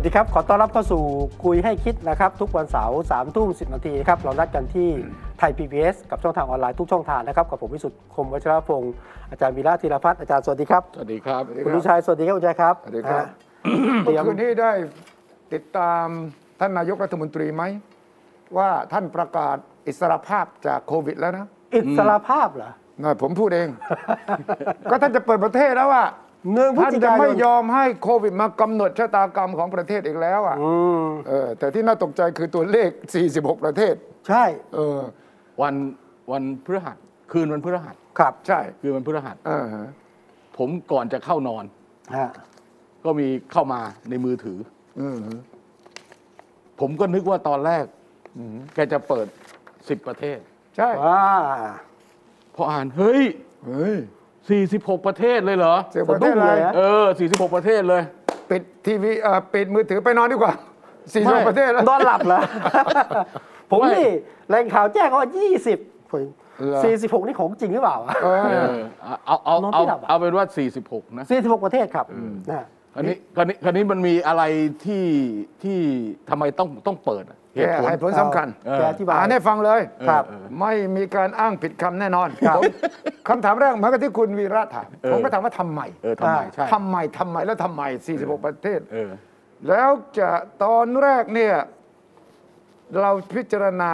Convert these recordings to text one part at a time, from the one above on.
วัสดีครับ ขอต้อนรับเข้าสู่คุยให้คิดนะครับ ทุกวันเสาร์สามทุ่มสินาทีครับ เรานัดกันที่ไทย PBS กับช่องทางออนไลน์ทุกช่องทางนะครับ กับผมวิสุทธิ์คมวัชรพงศ์อาจารย์วีระธีรพัฒน์อาจารย์สวัสดีครับ สวัสดีครับคุณลุชัยสวัสดีครับคุณชัยครับสวัสดีครับฮะเตรีเมื่ยอมคืนนี้ได้ติดตามท่านนายกรัฐมนตรีไหม ว่าท่านประกาศอิสรภาพจากโควิดแล้วนะอิสรภาพเหรอน่ะผมพูดเอง ก็ท่านจะเปิดประเทศแล้วว่า เนื่องพฤศท่านจิจะกายไม่นยอมให้โควิดมากำหนดชะตากรรมของประเทศอีกแล้วอะอืมเออแต่ที่น่าตกใจคือตัวเลข 46 ประเทศ ใช่เออ วันวันพฤหัส คืนวันพฤหัส ครับใช่คืนวันพฤหัสเออฮะผมก่อนจะเข้านอน ฮะก็มีเข้ามาในมือถือ อืมผมก็นึกว่าตอนแรกแกจะเปิดสิบประเทศ ใช่ว้าพออ่าน เฮ้ย เฮ้ย 46 ประเทศเลยเหรอ เสียประเทศอะไรเออ 46 ประเทศเลย ปิดทีวีเอ่อปิดมือถือไปนอนดีกว่าไม่46ประเทศแล้ว นอนหลับเหรอ ผมไม่นี่แหล่งข่าวแจ้งว่า 20ผมเหรอ46 นี่ของจริงหรือเปล่าเอเอออเอาเอานอนเอาไม่หลับอะ เอาเป็นว่า 46 นะ 46 ประเทศครับนะฮะคราวนี้คราวนี้คราวนี้มันมีอะไรที่ที่ทำไมต้องต้องเปิดอะเห แก้ตุผลให้ผลสำคัญเออแกอธิบายอ่านให้ฟังเลยครับเออไม่มีการอ้างผิดคำแน่นอนครับผมคำถามแรกเหมือนกับที่คุณวีระถามเออผมก็ถามว่าทำไมเออทำไมใช่ทำไมทำไมแล้วทำไม 46 ประเทศเออแล้วจะตอนแรกเนี่ยเราพิจารณา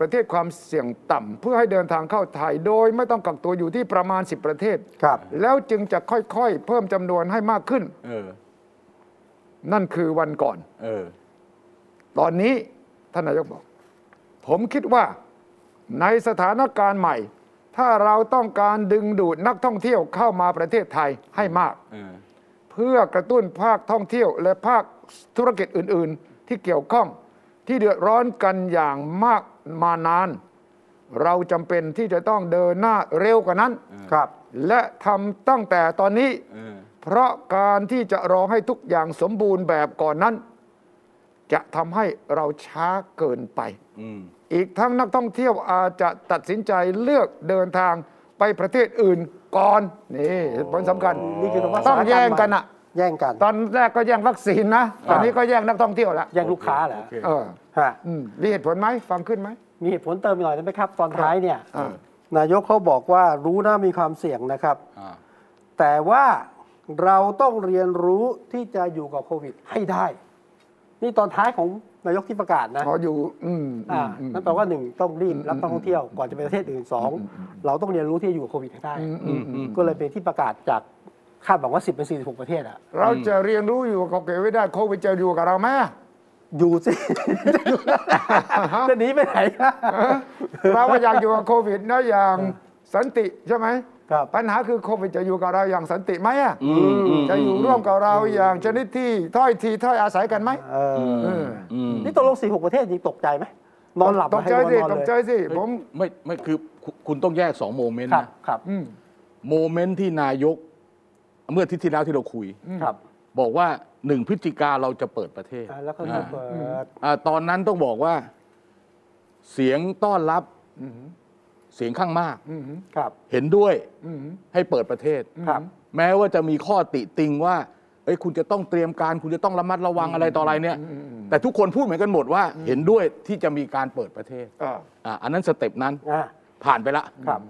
ประเทศความเสี่ยงต่ำเพื่อให้เดินทางเข้าไทยโดยไม่ต้องกักตัวอยู่ที่ประมาณ 10 ประเทศครับ แล้วจึงจะค่อยๆ เพิ่มจำนวนให้มากขึ้นเออนั่นคือวันก่อนเออตอนนี้ ท่านนายกบอก ผมคิดว่าในสถานการณ์ใหม่ ถ้าเราต้องการดึงดูดนักท่องเที่ยวเข้ามาประเทศไทยให้มากเออเพื่อกระตุ้นภาคท่องเที่ยวและภาคธุรกิจอื่น ๆ ที่เกี่ยวข้องที่เดือดร้อนกันอย่างมากมานาน เราจำเป็นที่จะต้องเดินหน้าเร็วกว่านั้นครับ และทำตั้งแต่ตอนนี้เออเพราะการที่จะรอให้ทุกอย่างสมบูรณ์แบบก่อนนั้น จะทำให้เราช้าเกินไปอืมอีกทั้งนักท่องเที่ยวอาจจะตัดสินใจเลือกเดินทางไปประเทศอื่นก่อน นี่เหตุผลสำคัญนี่คือว่าต้องแย่งกันอะแย่งกัน ตอนแรกก็แย่งวัคซีนนะ ตอนนี้ก็แย่งนักท่องเที่ยวแล้วแย่งลูกค้าเหรอโอเคเออฮะอืมมีเหตุผลไหมฟังขึ้นไหม มีเหตุผลเติมอีกหน่อยได้ไหมครับ ตอนท้ายเนี่ยอ่านายกเขาบอกว่ารู้นะมีความเสี่ยงนะครับอ่าแต่ว่าเราต้องเรียนรู้ที่จะอยู่กับโควิดให้ได้ นี่ตอนท้ายของนายกที่ประกาศนะพออยู่ อืมอ่าอืมนั่นแปลว่าหนึ่งต้องรีบรับนักท่องเที่ยวก่อนจะไปประเทศอื่นสองเราต้องเรียนรู้ที่จะอยู่กับโควิดให้ได้อืมอืมอืมก็เลยเป็นที่ประกาศจากคาดหวังว่า 10 เป็น 46 ประเทศอะเราจะเรียนรู้อยู่กับโควิดไว้ได้โควิดจะอยู่กับเราไหมอยู่สิจะหนีไปไหนเราก็อยากอยู่กับโควิดนะอย่างสันติใช่ไหม ครับปัญหาคือโควิดจะอยู่กับเราอย่างสันติไหมอะอืมอืมจะอยู่ร่วมกับเราอย่างชนิดที่ถ้อยทีถ้อยอาศัยกันไหมเออเอออืมนี่ตกลง46ประเทศจริงตกใจไหมนอนหลับตกใจสิให้นอนตกใจเลยสิผมไม่ไม่คือคุณคุณต้องแยกสองโมเมนต์ครับนะครับอืมโมเมนต์ที่นายก เมื่ออาทิตย์ที่แล้วที่เราคุยครับ บอกว่าหนึ่งพฤศจิกาเราจะเปิดประเทศอ่าแล้วก็จะเปิดอ่าตอนนั้นต้องบอกว่า เสียงต้อนรับ เสียงข้างมากอืมครับเห็นด้วยอืมให้เปิดประเทศครับแม้ว่าจะมีข้อติติงว่าเอ้ยคุณจะต้องเตรียมการ คุณจะต้องระมัดระวังอะไรต่ออะไรเนี่ย แต่ทุกคนพูดเหมือนกันหมดว่าเห็นด้วยที่จะมีการเปิดประเทศอ่าอ่าอันนั้นสเต็ปนั้นอ่าผ่านไปละครับ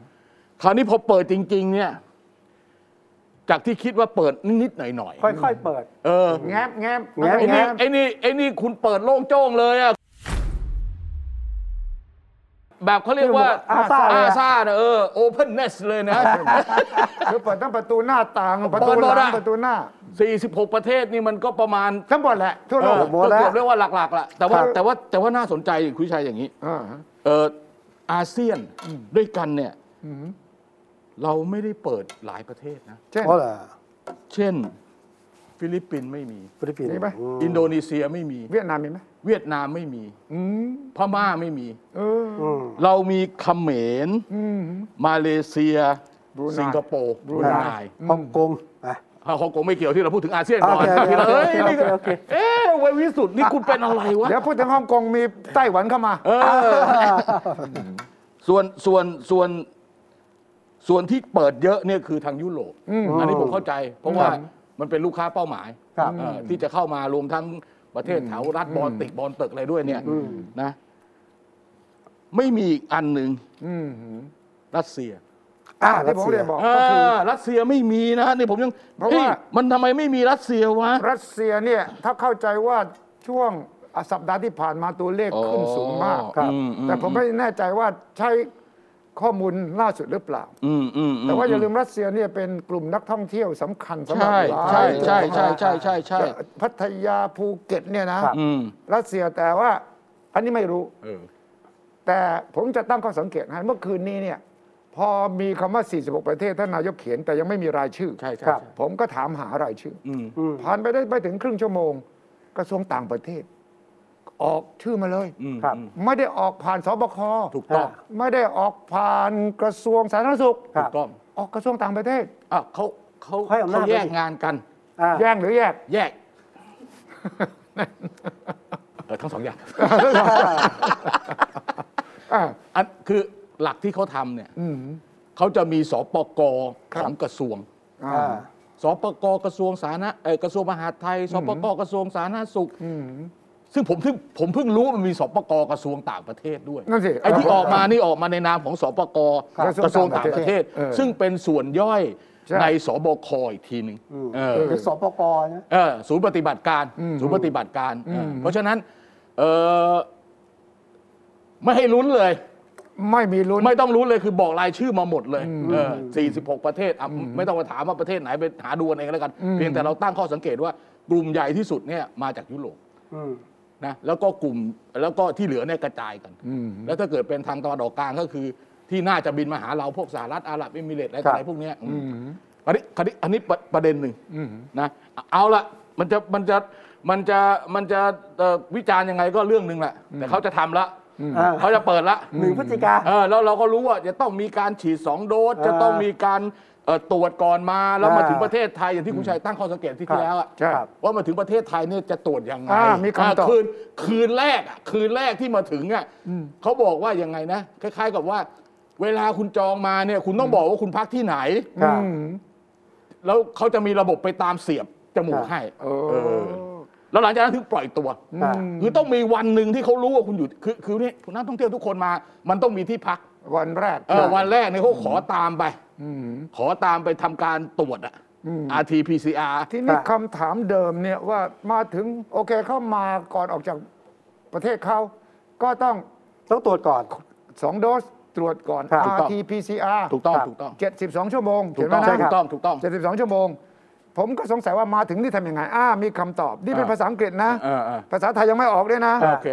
คราวนี้พอเปิดจริง ๆ เนี่ย จากที่คิดว่าเปิดนิดๆหน่อยค่อยๆเปิดๆเออแงบแงบแงบไอ้นี่ไอ้นี่ไอ้นี่คุณเปิดโล่งโจ้งเลยอะ แบบเขาเรียกว่าอาซ่าเลยอะอาซ่านะเออโอเพนเนสเลยนะคือเปิดทั้งประตูหน้าต่างประตูเปิดหมหดลังอะประตูหน้า 46 ประเทศนี่มันก็ประมาณทั้งหมดแหละทั่วเอโลอกหมดแล้วเกือบเรียกว่าหลักๆละแต่ว่าครับแต่ว่าแต่ว่าน่าสนใจคุณชัยอย่างนี้อ่าเอออาเซียนด้วยกันเนี่ยเราไม่ได้เปิดหลายประเทศนะเช่นเพราะเหรอเช่น ฟิลิปปินส์ไม่มีฟิลิปปินส์มีไหมอืมอินโดนีเซียไม่มีเวียดนามมีไหม เวียดนามไม่มีอืมพม่าไม่มีเอออืมเรามีเขมรอืมมาเลเซียบรูไนสิงคโปร์บรูไนไนฮ่องกงอะฮ่องกงไม่เกี่ยวที่เราพูดถึงอาเซียนก่อนโอเคโอเคที่เราเอ้ยโอเคนี่ก็โอเคเอ๊ะเวยวิสุทธ์นี่คุณเป็นอะไรวะเดี๋ยวพูดถึงฮ่องกงมีไต้หวันเข้ามาเออส่วนส่วนส่วนส่วนที่เปิดเยอะเนี่ยคือทางยุโรปอืมอันนี้ผมเข้าใจ เพราะว่ามันเป็นลูกค้าเป้าหมายครับเออที่จะเข้ามารวมทั้ง ประเทศแถวรัฐบอลติกบอลตึกอะไรด้วยเนี่ยอืมนะ ไม่มีอีกอันหนึ่งอืมรัสเซียอ่าที่ผมเรียนบอกเอก็คืออรัสเซียไม่มีนะนี่ผมยังเพราะว่าอ๊มันทำไมไม่มีรัสเซียวะรัสเซียเนี่ยถ้าเข้าใจว่าช่วงสัปดาห์ที่ผ่านมาตัวเลขขึ้นสูงมากครับอืมอืมแต่ผมไม่แน่ใจว่าใช้ ข้อมูลล่าสุดหรือเปล่า อืมอืมแต่ว่าอย่าลืมรัสเซียเนี่ยเป็นกลุ่มนักท่องเที่ยวสำคัญสำหรับใช่หลายใช่ใช่ใช่ใช่ใช่ใช่ พัทยาภูเก็ตเนี่ยนะครับ อืม รัสเซียแต่ว่าอันนี้ไม่รู้ เออ แต่ผมจะตั้งข้อสังเกตให้เมื่อคืนนี้เนี่ย พอมีคำว่า 46 ประเทศท่านนายกเขียนแต่ยังไม่มีรายชื่อใช่ใช่ครับ ใช่ ผมก็ถามหารายชื่ออืมอืม ผ่านไปได้ไปถึงครึ่งชั่วโมง กระทรวงต่างประเทศ ออกชื่อมาเลยอืมครับอืมไม่ได้ออกผ่านสบคถูกต้องไม่ได้ออกผ่านกระทรวงสาธารณสุขครัถูบกต้องออกกระทรวงต่างประเทศอะเขาเขาให้อำนาจเขาแยกไปดิงานกันอ่าแย่งหรือแยก แยกเออทั้งสองอย่างอ่าอันคือหลักที่เขาทำเนี่ยอืมเขาจะมีสปกครัขบองกระทรวงอ่าอ่าสปกกระทรวงสาธารณะเอ่อกระทรวงมหาดไทย สปกกระทรวงสาธารณสุขอืม ซึ่งผมเพิ่งผมเพิ่งรู้ว่ามันมีสปกกระทรวงต่างประเทศด้วยนั่นสิไอ้ที่ออกมานี่ออกมาในนามของสปกครับกระทรวงต่างประเทศเออซึ่งเป็นส่วนย่อยใช่ในสบคอีกทีหนึ่งอืมเออหรือสปกนะเออศูนย์ปฏิบัติการอืมศูนย์ปฏิบัติการอืมเออเพราะฉะนั้นเออไม่ให้ลุ้นเลย ไม่มีลุ้นไม่ต้องรู้เลยคือบอกรายชื่อมาหมดเลยเออ46 ประเทศอะไม่ต้องมาถามว่าประเทศไหนไปหาดูกันเองแล้วกัน เพียงแต่เราตั้งข้อสังเกตว่ากลุ่มใหญ่ที่สุดเนี่ยมาจากยุโรปอืม นะแล้วก็กลุ่มแล้วก็ที่เหลือเนี่ยกระจายกันอืมแล้วถ้าเกิดเป็นทางตะวันออกกลางก็คือ ที่น่าจะบินมาหาเราพวกสหรัฐอาหรับเอมิเรตส์อะไรต่ออะไรพวกเนี้ยอืมอันนี้อันนี้อันนี้ประประเด็นหนึ่งนะเอาละมันจะมันจะมันจะมันจะเอ่อวิจารณ์ยังไงก็เรื่องหนึ่งแหละแต่เขาจะทำละอ่าเขาจะเปิดละหนึ่งพฤศจิกาเออแล้วเราก็รู้ว่าจะต้องมีการฉีดสองโดสจะต้องมีการเอ่อ ตรวจก่อนมาแล้วมาอ่าถึงประเทศไทยอย่างที่คุณชัยตั้งข้อสังเกตที่ที่แล้วอะใช่ครับว่ามาถึงประเทศไทยเนี่ยจะตรวจยังไงอ่ามีคำตอบคืนคืนแรกอะคืนแรกที่มาถึงอะเขาบอกว่ายังไงนะคล้าย ๆ กับว่า เวลาคุณจองมาเนี่ย คุณต้องบอกว่าคุณพักที่ไหนครับอืมแล้วเขาจะมีระบบไปตามเสียบจมูกให้เออเออแล้วหลังจากนั้นถึงปล่อยตัวอ่าคือต้องมีวันหนึ่งที่เขารู้ว่าคุณอยู่คือคือนี่นักท่องเที่ยวทุกคนมา มันต้องมีที่พักวันแรกเออวันแรกเนี่ยเขาขอตามไปอืม ขอตามไปทำการตรวจอะอืม RT-PCR ทีนี้ครับคำถามเดิมเนี่ยว่ามาถึงโอเคเข้ามาก่อนออกจากประเทศเขาก็ต้องต้องตรวจก่อน สองโดสตรวจก่อน ครับถูกต้อง RT-PCR ถูกต้องครับถูกต้อง 72 ชั่วโมงถูเห็กนไหมต้องนะ ถูกต้องถูกต้อง 72 ชั่วโมง ผมก็สงสัยว่ามาถึงนี่ทำยังไงอ้ามีคำตอบ นี่เป็นอ่าภาษาอังกฤษนะ เออเออภาษาไทยยังไม่ออกด้วยนะ โอเค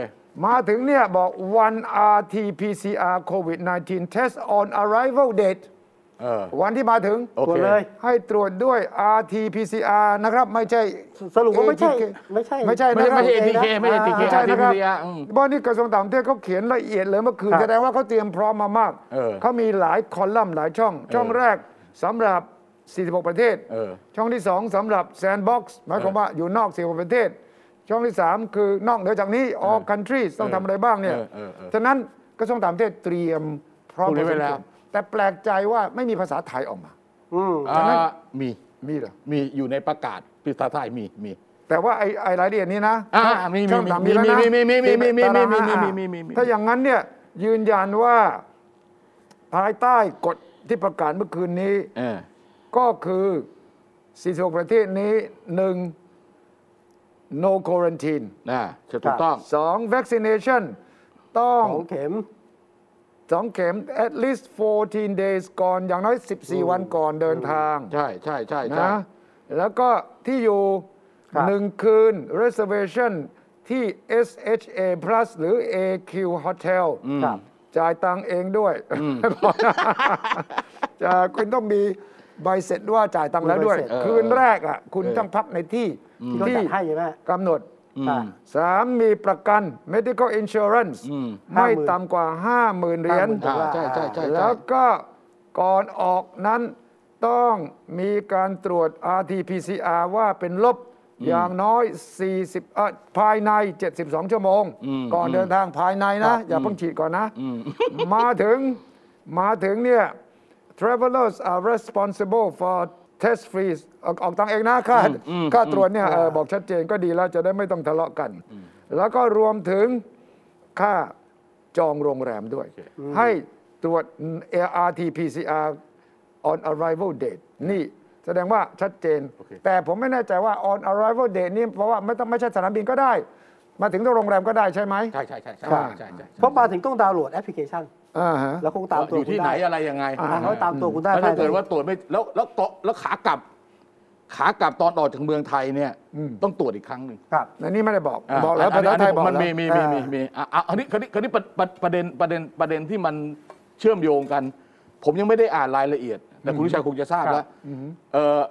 มาถึงเนี่ยบอก one RT-PCR COVID-19 test on arrival date เออ วันที่มาถึงโอตรวเคจเลยให้ตรวจด้วย RT-PCR นะครับ ไม่ใช่สรุปว่าไม่ใช่ ATK ไม่ใช่ ไม่ใช่ไม่นะใช่ครับไม่ใช่ ATK ไม่ใช่ ATK ไม่ใช่นะครับ RT-PCR อืมบ้านนี้กระทรวงต่างประเทศเขาเขียนละเอียดเลยเมื่อคืนครับแสดงว่าเขาเตรียมพร้อมมามากเออเขามีหลายคอลัมน์หลายช่อง ช่องแรกสำหรับ 46 ประเทศเออช่องที่ 2สำหรับแซนด์บ็อกซ์หมายความว่าอยู่นอก 46 ประเทศ ช่องที่ 3 คือนอกเหนือจากนี้ all countries ต้องทำอะไรบ้างเนี่ยเออเออเออฉะนั้นกระทรวงต่างประเทศเตรียมพร้อมพวกนี้ไว้พอสมแล้ว แต่แปลกใจว่าไม่มีภาษาไทยออกมาอืมอ่ามีมีเหรอมีอยู่ในประกาศภาษาไทยมีมี แต่ว่าไอ้ไอ้รายละเอียดนี้นะอ่ามีมีช่องมีสามมีแล้วนะมีมีมีมีมีมีตารางมีนะมีมีมีมีถ้าอย่างนั้นเนี่ยยืนยันว่าภายใต้กฎที่ประกาศเมื่อคืนนี้เออก็คือ46ประเทศนี้หนึ่ง no quarantine นะถูกต้องสอง vaccination ต้องสองเข็ม สองเข็ม at least 14 days ก่อนอย่างน้อย 14 วันก่อนเดินทาง ใช่ใช่ใช่ใช่ นะ แล้วก็ที่อยู่ครับ หนึ่งคืน reservation ที่ SHA Plus หรือ AQ Hotel ครับ จ่ายตังค์เองด้วยจะคุณต้องมีใบเสร็จว่าจ่ายตังค์แล้วด้วย มีใบเสร็จ คืนแรกอะ คุณต้องพักในที่ที่เขาจัดให้ใช่ไหม กำหนดอืมอ่า สามมีประกัน medical insurance อืมไม่50,000ต่ำกว่า 50,000 เหรียญ50,000อ่าใช่ใช่ใช่ใช่แล้วก็ก่อนออกนั้นต้องมีการตรวจ RT-PCR ว่าเป็นลบอย่างน้อย 40เอ่อภายใน 72 ชั่วโมงอืมก่อนอืมเดินทางภายในครันะบอย่าเพิ่งฉีดก่อนนะอืมมาถึงมาถึงเนี่ย travelers are responsible for test fees ออกออกตังค์เองนะค่าอืมค่าตรวจเนี่ยอืมเออบอกชัดเจนก็ดีแล้วจะได้ไม่ต้องทะเลาะกัน แล้วก็รวมถึงค่าจองโรงแรมด้วย ให้ตรวจ RT PCR on arrival date นี่แสดงว่าชัดเจนโอเคแต่ผมไม่แน่ใจว่า on arrival date นี่เพราะว่าไม่ต้องไม่ใช่สนามบินก็ได้ มาถึงที่โรงแรมก็ได้ใช่ไหมใช่ใช่ใช่ใช่ใช่ใช่ใช่เพราะมาถึงต้องดาวน์โหลดแอปพลิเคชัน อ่าฮะ แล้วคงตามตัวอยู่คุณที่ไหนได้อะไรยังไงอ่าเขาตามตัวคุณได้แล้วถ้าภายในเกิดว่าตรวจไม่แล้วแล้วเกาะแล้วขากลับ ขากลับตอนออกจากเมืองไทยเนี่ย อืม ต้องตรวจอีกครั้งหนึ่งครับในนี้ไม่ได้บอกอ่าบอกแล้วอัภานษาไทยนบอกมันแล้ว มีมีมีมีมีอะอะอันนี้คราวนี้คราวนี้ประประประเด็นประเด็นประเด็นที่มันเชื่อมโยงกัน ผมยังไม่ได้อ่านรายละเอียด แต่คุณวิชัยคงจะทราบครับแล้วเอ่อ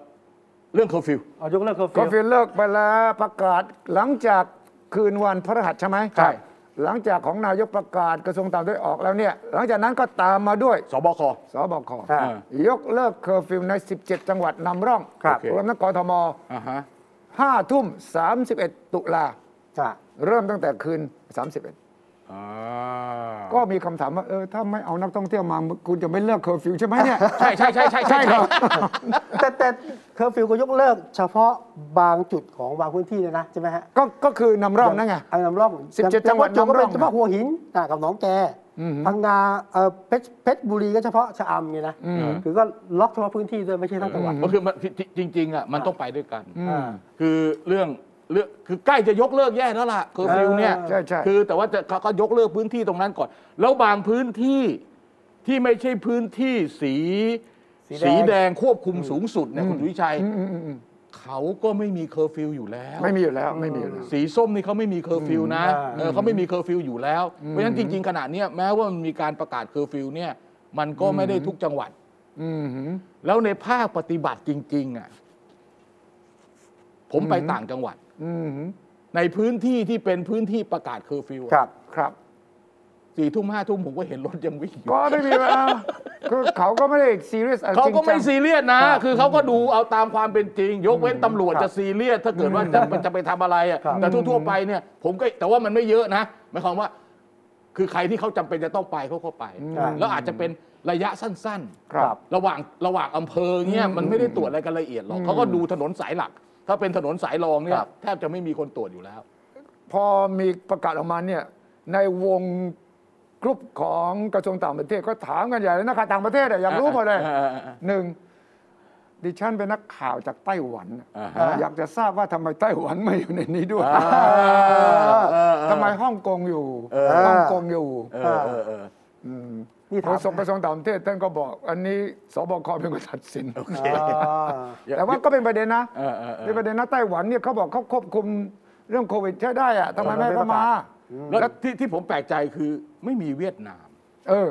เรื่องเคอร์ฟิว เอายกเลิกเคอร์ก็ฟิวฟิลเลิกไปแล้วประกาศหลังจากคืนวันพฤหัสใช่ไหมใช่ หลังจากของนายกประกาศกระทรวงต่างประเทศออกแล้วเนี่ย หลังจากนั้นก็ตามมาด้วยศบค ศบค อ่ายกเลิกเคอร์ฟิวใน 17 จังหวัดนำร่องครับโอเครวมทั้งกทมอ่าฮะ 5ทุ่ม 31 ตุลาอ่าเริ่มตั้งแต่คืน 31อ่า ก็มีคำถามว่าเออถ้าไม่เอานักท่องเที่ยวมาคุณจะไม่เลิกเคอร์ฟิวใช่ไหมเนี่ย ใช่ใช่ใช่ใช่ใช่เหรอแต่แต่เคอร์ฟิวก็ยกเลิก เฉพาะบางจุดของบางพื้นที่เลยนะใช่ไหมฮะก็ก็คือนำร่องนั่นไงเอานำร่อง17จังหวัดนำร่องเฉพาะหัวหินอ่ากับหนองแกอือหือพังงาเอ่อเพชรเพชรบุรีก็เฉพาะชะอำไงนะอืมคือก็ล็อกเฉพาะพื้นที่ด้วยไม่ใช่ทั้งจังหวัดก็คือมันจริงๆอะมันต้องไปด้วยกันอืมอ่าคือเรื่อง เรื่องคือใกล้จะยกเลิกแย่แล้วล่ะเคอร์ฟิวเนี่ยใช่ใช่ คือแต่ว่าจะเขาก็ยกเลิกพื้นที่ตรงนั้นก่อน แล้วบางพื้นที่ที่ไม่ใช่พื้นที่สีสีแดง สีแดงควบคุมสูงสุดเนี่ยคุณวิชัย อืมอืมอืมอืมเขาก็ไม่มีเคอร์ฟิวอยู่แล้ว ไม่มีอยู่แล้วไม่มีอยู่แล้ว สีส้มนี่เขาไม่มีเคอร์ฟิวนะอืมเออเขาไม่มีเคอร์ฟิวอยู่แล้ว เพราะฉะนั้นจริง ๆ ขณะเนี้ยแม้ว่ามันมีการประกาศเคอร์ฟิวเนี่ยมันก็ไม่ได้ทุกจังหวัด อืมหือแล้วในภาคปฏิบัติจริงๆอะ ผมไปอืมต่างจังหวัดอืมหือในพื้นที่ที่เป็นพื้นที่ประกาศเคอร์ฟิวอะครับครับสี่ทุ่มห้าทุ่มผมก็เห็นรถยังวิ่งอยู่ก็ไม่มีเวลาคือเขาก็ไม่ได้ซีเรียสอะไรเขาก็ไม่จริงจังซีเรียสนะครับคือเขาก็ดูเอาตามความเป็นจริง ยกเว้นตำรวจครับจะซีเรียสถ้าเกิดว่าจะมันจะไปทำอะไรอะครับแต่ทั่วๆไปเนี่ย ผมก็แต่ว่ามันไม่เยอะนะหมายความว่า คือใครที่เขาจำเป็นจะต้องไปเขาก็ไป แล้วอาจจะเป็นระยะสั้นๆ ครับ ระหว่างระหว่างอำเภอเนี่ยมันไม่ได้ตรวจอะไรกันละเอียดหรอกเขาก็ดูถนนสายหลัก ถ้าเป็นถนนสายรองเนี่คยรับ แทบจะไม่มีคนตรวจอยู่แล้ว พอมีประกาศออกมาเนี่ยในวงกรุ๊ปของกระทรวงต่างประเทศก็ถามกันใหญ่เลยนักข่าวต่างประเทศอะอยากรู้หมดเลยอ่าอ่าอ่าหนึ่งดิฉันเป็นนักข่าวจากไต้หวันอะอ่าฮะอยากจะทราบว่าทำไมไต้หวันไม่อยู่ในนี้ด้วยอ่าเออเออทำไมฮ่องกงอยู่เออฮ่องกงอยู่เออเออเออม นี่โฆถามษกกระทรวงต่างประเทศท่านก็บอก อันนี้สบคเป็นคนตัดสินอ่าแต่ว่าก็เป็นประเด็นนะเออเออเอเป็นอประเด็นนะไต้หวันเนี่ยเขาบอกเขาควบคุมเรื่องโควิดใช้ได้อะทำไมไม่ให้เขามา แล้วที่ที่ผมแปลกใจคือไม่มีเวียดนามเออ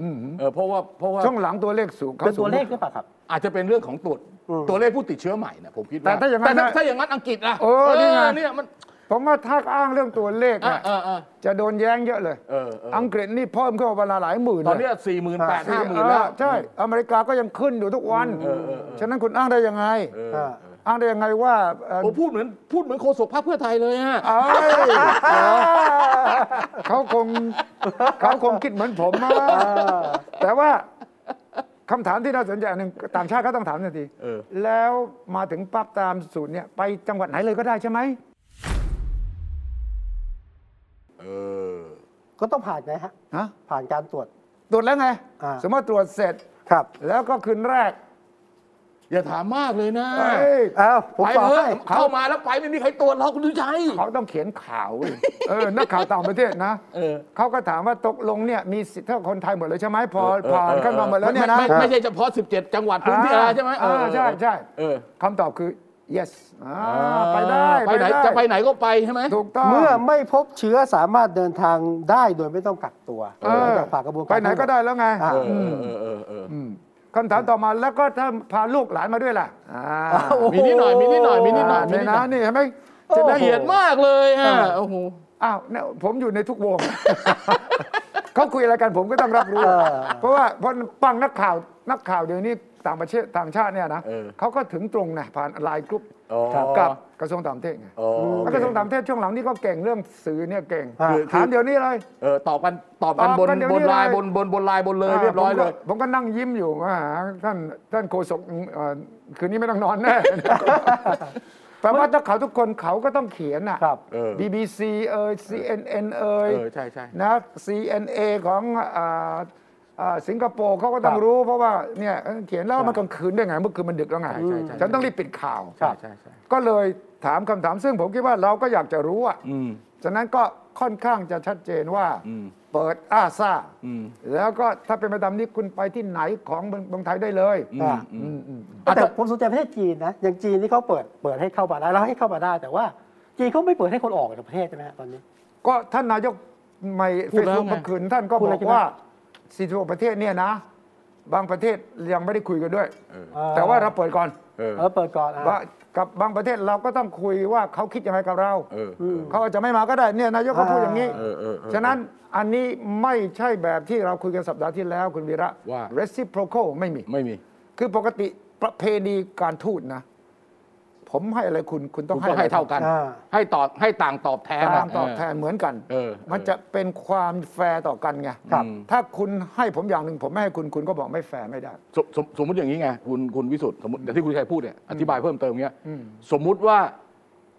อืมเออเพราะว่าเพราะว่าช่วงหลังตัวเลขสูงเขาเป็นสูตัวงเลขหรือเปล่าครับ อาจจะเป็นเรื่องของตรวจอืม ตัวเลขผู้ติดเชื้อใหม่นะผมคิดว่าแต่ถ้าอย่างนั้นแต่นะถ้าอย่างนั้นอังกฤษล่ะเออนี่ไง เนี่ยมัน ผมว่าถ้าอ้างเรื่องตัวเลขอะเนี่ยเออเออจะโดนแย้งเยอะเลยเออเอออังกฤษนี่เพิ่มขึ้นมาเวลาหลายหมื่นตอนเลยเนี้สี่หมื่นแปดสี่ห้าหมื่นแล้วเออใช่อเมริกาก็ยังขึ้นอยู่ทุกวันเออเออเออฉะนั้นคุณอ้างได้ยังไงเอออ่าอ้างได้ยังไงว่าเอ่อผมพูดเหมือนพูดเหมือนโฆษกพรรคเพื่อไทยเลยฮะเอ้ยเขาคงเขาคงคิดเหมือนผมนะแต่ว่าคำถามที่น่าสนใจอันหนึ่งต่างชาติก็ต้องถามทันทีเออแล้วมาถึงปั๊บตามสูตรเนี่ยไปจังหวัดไหนเลยก็ได้ใช่ไหมเออก็ต้องผ่านไงฮะ ฮะผ่านการตรวจ ตรวจแล้วไง อ่า สมมติตรวจเสร็จ ครับแล้วก็คืนแรกอย่าถามมากเลยนะเอ้ยเอ้าผมไปตอบเถให้อะเข้ามาแล้วไปไม่มีใครตรวจเราคุณดูชัย เขาต้องเขียนข่าวเว้ยเออนักข่าวต่างประเทศนะเออ เขาก็ถามว่าตกลงเนี่ยมีสิทธิ์เท่าคนไทยหมดเลยใช่ไหมพอผ่านขั้นตอนหมดแล้วเนี่ยนะ ไม่ไม่ไม่ใช่เฉพาะ 17 จังหวัดพื้นที่อะไรใช่ไหมอ่าใช่ใช่เออคำตอบคือ yes อ่าไปได้ไปไหนจะไปไหนก็ไปใช่ไหมถูกต้องเมื่อไม่พบเชื้อสามารถเดินทางได้โดยไม่ต้องกักตัวเออหลังจากผ่านกระบวนการไปไหนก็ได้แล้วไงอ่าเอออืมเออเออเอออืมคำถามต่อมาแล้วก็ถ้าพาลูกหลานมาด้วยล่ะอ่าโอ้โมีนิดหน่อยมีนิดหน่อยมีนิดหน่อยมีนี่นิดหน่นะอยนี่เห็นไหมโอ้จะโหได้ละเอียดมากเลยฮะโอ้โหอ้าวเนี่ยผมอยู่ในทุกวงเขาคุยอะไรกันผมก็ต้องรับรู้เออเพราะว่าเพราะฟังนักข่าวนักข่าวเดี๋ยวนี้ ต่างประเทศต่างชาติเนี่ยนะเออเขาก็ถึงตรงนะผ่านไลน์กรุ๊ปอ๋อกับกระทรวงต่างประเทศไงอ๋อแล้วกระทรวงต่างประเทศช่วงหลังนี่ก็เก่งเรื่องสื่อเนี่ยเก่งคือถามเดี๋ยวนี้เลย เออตอบกันตอบกันตอบบนกันเดี๋ยวบนี้นไลน์เลย บนบนบนไลน์บนเลยเรียบร้อยเลย ผมก็ผมก็นั่งยิ้มอยู่ว่าท่านท่านโฆษกเอ่อคืนนี้ไม่ต้องนอนแน่ แปลว่าถ้าเขาทุกคนเขาก็ต้องเขียนอะ ครับ เออ BBC เอ่ย CNN เอ่ยเออใช่ใช่ นะ CNA ของอ่าอ่า สิงคโปร์เขาก็ต้องครับรู้เพราะว่าเนี่ยเออเขียนแล้วมันกลางคืนได้ไงเมื่อคืนมันดึกแล้วไงใช่ใช่ใช่ฉันต้องรีบปิดข่าวใช่ใช่ใช่ก็เลยถามคำถามซึ่งผมคิดว่าเราก็อยากจะรู้อะอืมฉะนั้นก็ค่อนข้างจะชัดเจนว่าอืมเปิดอาซ่าอืมแล้วก็ถ้าเป็นไปตามนี้คุณไปที่ไหนของเมืองเมืองไทยได้เลยอือ่ามอืมอืมอืมแต่ผมสนใจประเทศจีนนะอย่างจีนที่เขาเปิดเปิดให้เข้ามาได้แล้วให้เข้ามาได้ แต่ว่าจีนเขาไม่เปิดให้คนออกจากประเทศใช่ไหมฮะตอนนี้ ก็ท่านนายกไม่พูเฟดซแล้วบุ๊กไงเมื่อคืนท่านก็พูดบแล้อวกใช่ไหมว่า 46 ประเทศเนี่ยนะ บางประเทศยังไม่ได้คุยกันด้วย เออแต่ว่าเราเปิดก่อนเออเออเปิดก่อนอะว่ากับบางประเทศเราก็ต้องคุยว่าเขาคิดยังไงกับเรา เอออืม เขาอาจจะไม่มาก็ได้เนี่ยนายกก็พูดอย่างนี้ เออเออเออ ฉะนั้นอันนี้ไม่ใช่แบบที่เราคุยกันสัปดาห์ที่แล้วคุณวีระ ว่า reciprocal ไม่มี ไม่มี คือปกติประเพณีการทูตนะ ผมให้อะไรคุณคุณต้ต้องให้ให้อะไรเท่ากันอ่าให้ตอบให้ต่างตอบแทนตามตอบแทนเหมือนกันเออมันจะเป็นความแฟร์ต่อกันไงครับอืมถ้าคุณให้ผมอย่างหนึ่งผมไม่ให้คุณคุณก็บอกไม่แฟร์ไม่ได้ สมสมสมมติอย่างนี้ไงคุณคุณวิสุทธ์สมมติอย่างที่คุณชัยพูดเนี่ยอธิบายเพิ่มเติมเงี้ยอืมสมมุติว่า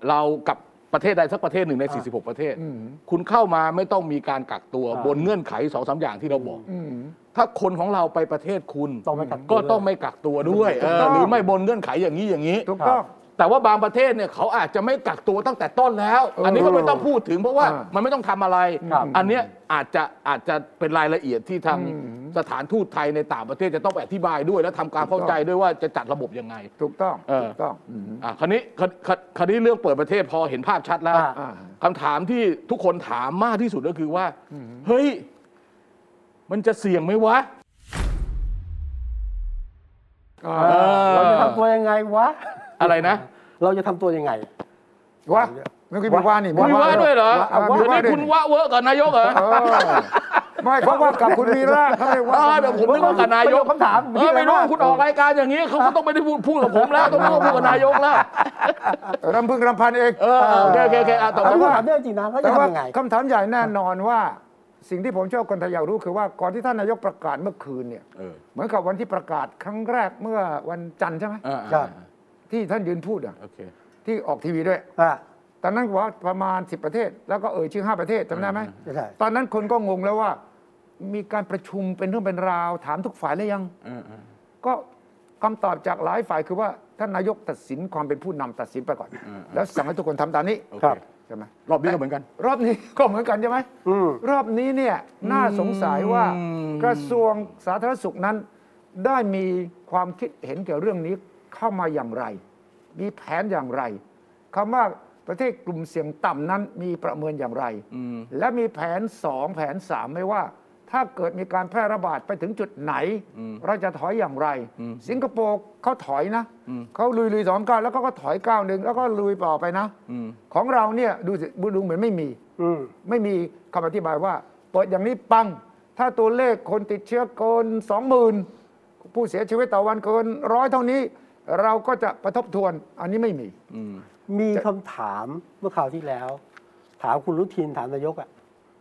เรากับประเทศใดสักประเทศหนึ่งใน 46 ประเทศอืมคุณเข้ามาไม่ต้องมีการกักตัวอ่าบนเงื่อนไขสองสามอย่างที่เราบอกอืมถ้าคนของเราไปประเทศคุณต้องไม่กักตัวก็ต้องไม่กักตัวด้วยเออถูกต้องหรือไม่บนเงื่อนไขอย่างนี้อย่างนี้ถูกต้อง แต่ว่าบางประเทศเนี่ยเขาอาจจะไม่กักตัวตั้งแต่ต้นแล้ว อันนี้ก็ไม่ต้องพูดถึงเพราะว่าอ่ามัมันไม่ต้องทำอะไรครับอันเนี้ยอาจจะอาจจะเป็นรายละเอียดที่ทางอืมสถานทูตไทยในต่างประเทศจะต้องไปอธิบายด้วย แล้วทำความเข้าใจด้วยว่าจะจัดระบบยังไง ถูกต้องเออถูกต้องอืมอะคราวนี้คราวคราวคราวนี้เรื่องเปิดประเทศพอเห็นภาพชัดแล้วอ่าอ่าคำถามที่ทุกคนถามมากที่สุดก็คือว่าเฮ้ยมันจะเสี่ยงไหมวะอ่าเออเราจะทำตัวยังไงวะ อะไรนะ เราจะทำตัวยังไง วะเมื่อกี้มีว่านี่คุณว่าด้วยเหรออะมีเดี๋ยวว่านี้ด้วยคุณว่าเวอร์กับนายกเหรอเออไม่เขาว่ากับคุณวีระเขาเรียกว่าอ่าเดี๋ยวผมนึกว่ากับนายกคำถามเออไม่รู้คุณออกรายการอย่างนี้เขาก็ต้องไม่ได้พูดพูดกับผมแล้วต้องไม่ต้องพูดกับนายกแล้วรำพึงรำพันเอง เออโอเคโอเคโอเคอะต่อไปแต่ว่าว่า ถามเรื่องจริงนะเขาจะแต่ว่าทำยังไง คำถามใหญ่แน่นอนว่า สิ่งที่ผมเชื่อว่าคนไทยอยากรู้คือว่าก่อนที่ท่านนายกประกาศเมื่อคืนเนี่ย เออ เหมือนกับวันที่ประกาศครั้งแรกเมื่อวันจันทร์ใช่ไหม อ่าครับ ที่ท่านยืนพูดอะโอเค ที่ออกทีวีด้วย อ่าตอนนั้นบอกว่าประมาณ 10 ประเทศ แล้วก็เอ่ยชื่อ 5 ประเทศจำได้ไหม ใช่ตอนนั้นคนก็งงแล้วว่า มีการประชุมเป็นเรื่องเป็นราว ถามทุกฝ่ายแล้วยังเออเออก็คำตอบจากหลายฝ่ายคือว่าท่านนายกตัดสินความเป็นผู้นำตัดสินไปก่อนอืมแล้วสั่งให้ทุกคนทำตามนี้โอคเครับ ใช่ไหมรอบนี้ก็เหมือนกัน รอบนี้ ก็เหมือนกันใช่ไหมอืมรอบนี้เนี่ยน่าสงสัยว่าอืมกระทรวงสาธารณสุขนั้น ได้มีความคิดเห็นเกี่ยวเรื่องนี้ เข้ามาอย่างไร มีแผนอย่างไรคำว่าประเทศกลุ่มเสี่ยงต่ำนั้นมีประเมินอย่างไรอืมและมีแผนสองแผนสามไหมว่า ถ้าเกิดมีการแพร่ระบาดไปถึงจุดไหนอืมเราจะถอยอย่างไรอืมสิงคโปร์เขาถอยนะอืมเขาลุยลุยสองก้าวแล้วก็ก็ถอยก้าวหนึ่งแล้วก็ลุยต่อไปนะอืมของเราเนี่ยดูสิดูเหมือนไม่มีอืมไม่มีคำอธิบายว่า เปิดอย่างนี้ปัง ถ้าตัวเลขคนติดเชื้อเกินสองหมื่นผู้เสียชีวิตต่อวันเกินร้อยเท่านี้ เราก็จะประทบทวนอันนี้ไม่มีอืมมีคำถามเมื่อคราวที่แล้ว ถามคุณรุทินถามนายกอะ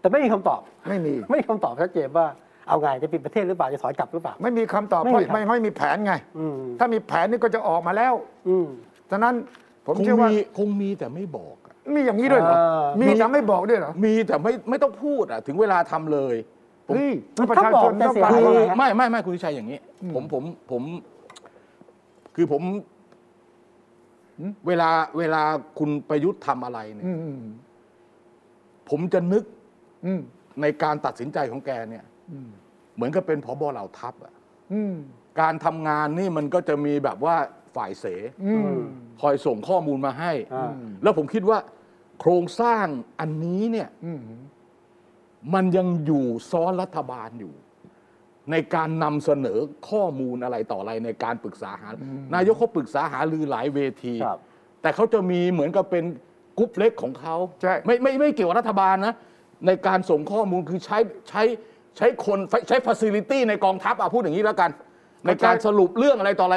แต่ไม่มีคำตอบ ไม่มี ไม่มีคำตอบชัดเจนว่าเอาไงจะปิดประเทศหรือเปล่าจะถอยกลับหรือเปล่า ไม่มีคำตอบไม่เพมีราะครับ ไม่ไม่มีแผนไง อืมถ้ามีแผนนี่ก็จะออกมาแล้วอืม ฉะนั้นผมคงเชื่อว่ามีคงมีแต่ไม่บอกอะมีอย่างนี้ด้วยเหรอเออ มีแต่ไม่บอกด้วยเหรอมีแต่ไม่ไม่ต้องพูดอะ ถึงเวลาทำเลย ผม เฮ้ยถ้าประชาชนบอกจะต้องเสียการหายว่ายัไงงไงไม่ไม่ไม่คุณวิชัยอย่างนี้ ผมผมผม คือผมเวลาเวลาคุณประยุทธ์ทำอะไรเนี่ยอืมอืมผมจะนึกอืมในการตัดสินใจของแกเนี่ยอืมเหมือนกับเป็นผบเหล่าทัพอะอืมการทำงานนี่มันก็จะมีแบบว่าฝ่ายเสอืมคอยส่งข้อมูลมาให้อ่าแล้วผมคิดว่า โครงสร้างอันนี้เนี่ยอืมมันยังอยู่ซ้อนรัฐบาลอยู่ ในการนำเสนอข้อมูลอะไรต่ออะไรในการปรึกษาหานายกเขาปรึกษาหารือหลายเวทีครับแต่เขาจะมีเหมือนกับเป็นกรุ๊ปเล็กของเขาใช่ไม่ไม่ไม่เกี่ยวกับรัฐบาลนะ ในการส่งข้อมูลคือใช้ใช้ใช้คนใช้ facility ในกองทัพอะพูดอย่างนี้แล้วกัน ในการสรุปเรื่องอะไรต่ออะไร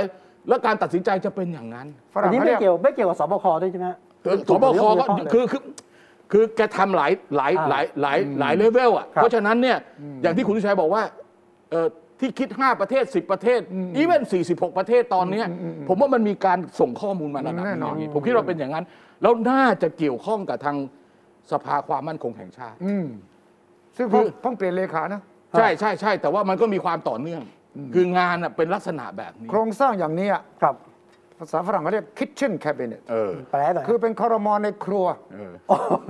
แล้วการตัดสินใจจะเป็นอย่างนั้นฝรั่งนี้เขาเรียกอันนี้ไม่เกี่ยวไม่เกี่ยวกับศบคด้วยใช่ไหมฮะศบคก็คือคือคือแกทำหลายหลายหลายหลายหลายเลเวลอะครับเพราะฉะนั้นเนี่ยอย่างที่คุณชัยบอกว่า เอ่อที่คิด 5 ประเทศ 10 ประเทศอีเวน46 ประเทศตอนเนี้ยผมว่ามันมีการส่งข้อมูลมาระดับหแน่นึงนอนอย่างนี้ผมคิดว่าเป็นอย่างนั้น แล้วน่าจะเกี่ยวข้องกับทางสภาความมั่นคงแห่งชาติ อืมซึ่งคือเพิ่งเปลี่ยนเลขานะ ใช่ใช่ใช่แต่ว่ามันก็มีความต่อเนื่อง คืองานน่ะเป็นลักษณะแบบนี้ โครงสร้างอย่างนี้อะครับ ภาษาฝรั่งเขาเรียก kitchen cabinet เออ แปลหน่อย คือเป็นคอรมอในครัวเออ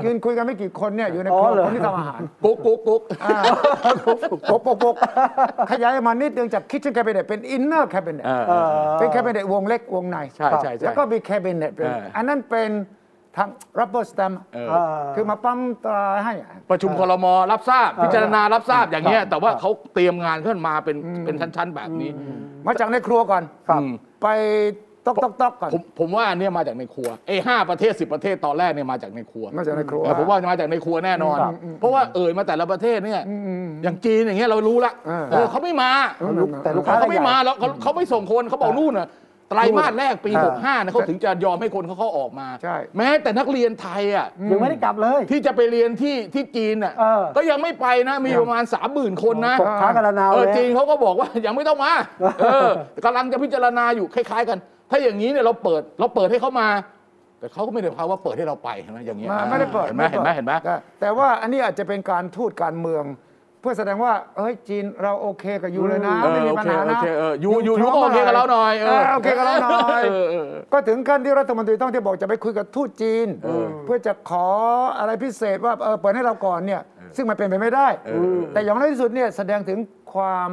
ยืนคุยกันไม่กี่คนเนี่ยอยู่ในอ๋คอรัวเหรอ คนที่ทำอาหารกุ๊กกุ๊กกุ๊กอ่าปกปกปกขยายมานิดนึงจาก kitchen cabinet เป็น inner cabinet เออเอเอออ เป็น cabinet วงเล็กวงในใช่ใช่ใช่แล้วก็มี cabinet เป็นเอออั อันนั้นเป็นทาง rubber stamp เออเออคือมาปั๊มตราให้อะประชุมครมรับทราบ พิจารณารับทราบอย่างเงี้ยครับแต่ว่าเขาเตรียมงานขึ้นมาเป็นเป็นชั้น ๆ แบบนี้ มาจากในครัวก่อนครับอืมไป ตอกตอกตอกก่อน ผมผมว่าอันเนี้ยมาจากในครัวไอ้ห้าประเทศสิบประเทศตอนแรกเนี่ยมาจากในครัวมาจากในครัว เออผมว่ามาจากในครัวแน่นอนครับเพราะว่าเอ่ยมาแต่ละประเทศเนี่ยอย่างจีนอย่างเงี้ยเรารู้ละเออเออเขาไม่มาลูกแต่ลูกค้าเขาไม่ใหญ่มาแล้วเขาเขาไม่ส่งคนเขาบอกนู่นน่ะไตรมาสแรกปี อ่า 65นะเขาถึงจะยอมให้คนเขาเข้าออกมา ใช่ แม้แต่นักเรียนไทยอะยังไม่ได้กลับเลย ที่จะไปเรียนที่ที่จีนอะเออ ก็ยังไม่ไปนะมีประมาณสามหมื่นคนนะ ตกค้างกันละนาวเออเลยจีนเขาก็บอกว่า ยังไม่ต้องมา เออกำลังจะพิจารณาอยู่คล้าย ๆ กัน ถ้าอย่างนี้เนี่ยเราเปิดเราเปิดให้เขามา แต่เขาก็ไม่ได้พาว่าเปิดให้เราไปเห็นไหมอย่างเงี้ยมาไม่ได้เปิดเห็นไหมเห็นไหมเห็นไหมแต่แต่ว่าอันนี้อาจจะเป็นการทูตการเมือง เพื่อแสดงว่าเอ้ยจีนเราโอเคกับยูเลยนะเออไม่มีโอปัญเคหาโอนะเคเออยูยูยูก็โอเคกับเราหน่อยเออโอเคกับเราหน่อยเออเออเออ ก็ถึงขั้นที่รัฐมนตรีต้องที่บอกจะไปคุยกับทูตจีนเออเพื่อจะขออะไรพิเศษว่าเออเปิดให้เราก่อนเนี่ยซึ่งมันเป็นไปไม่ได้เออเออแต่อย่างน้อยที่สุดเนี่ยแสดงถึงความ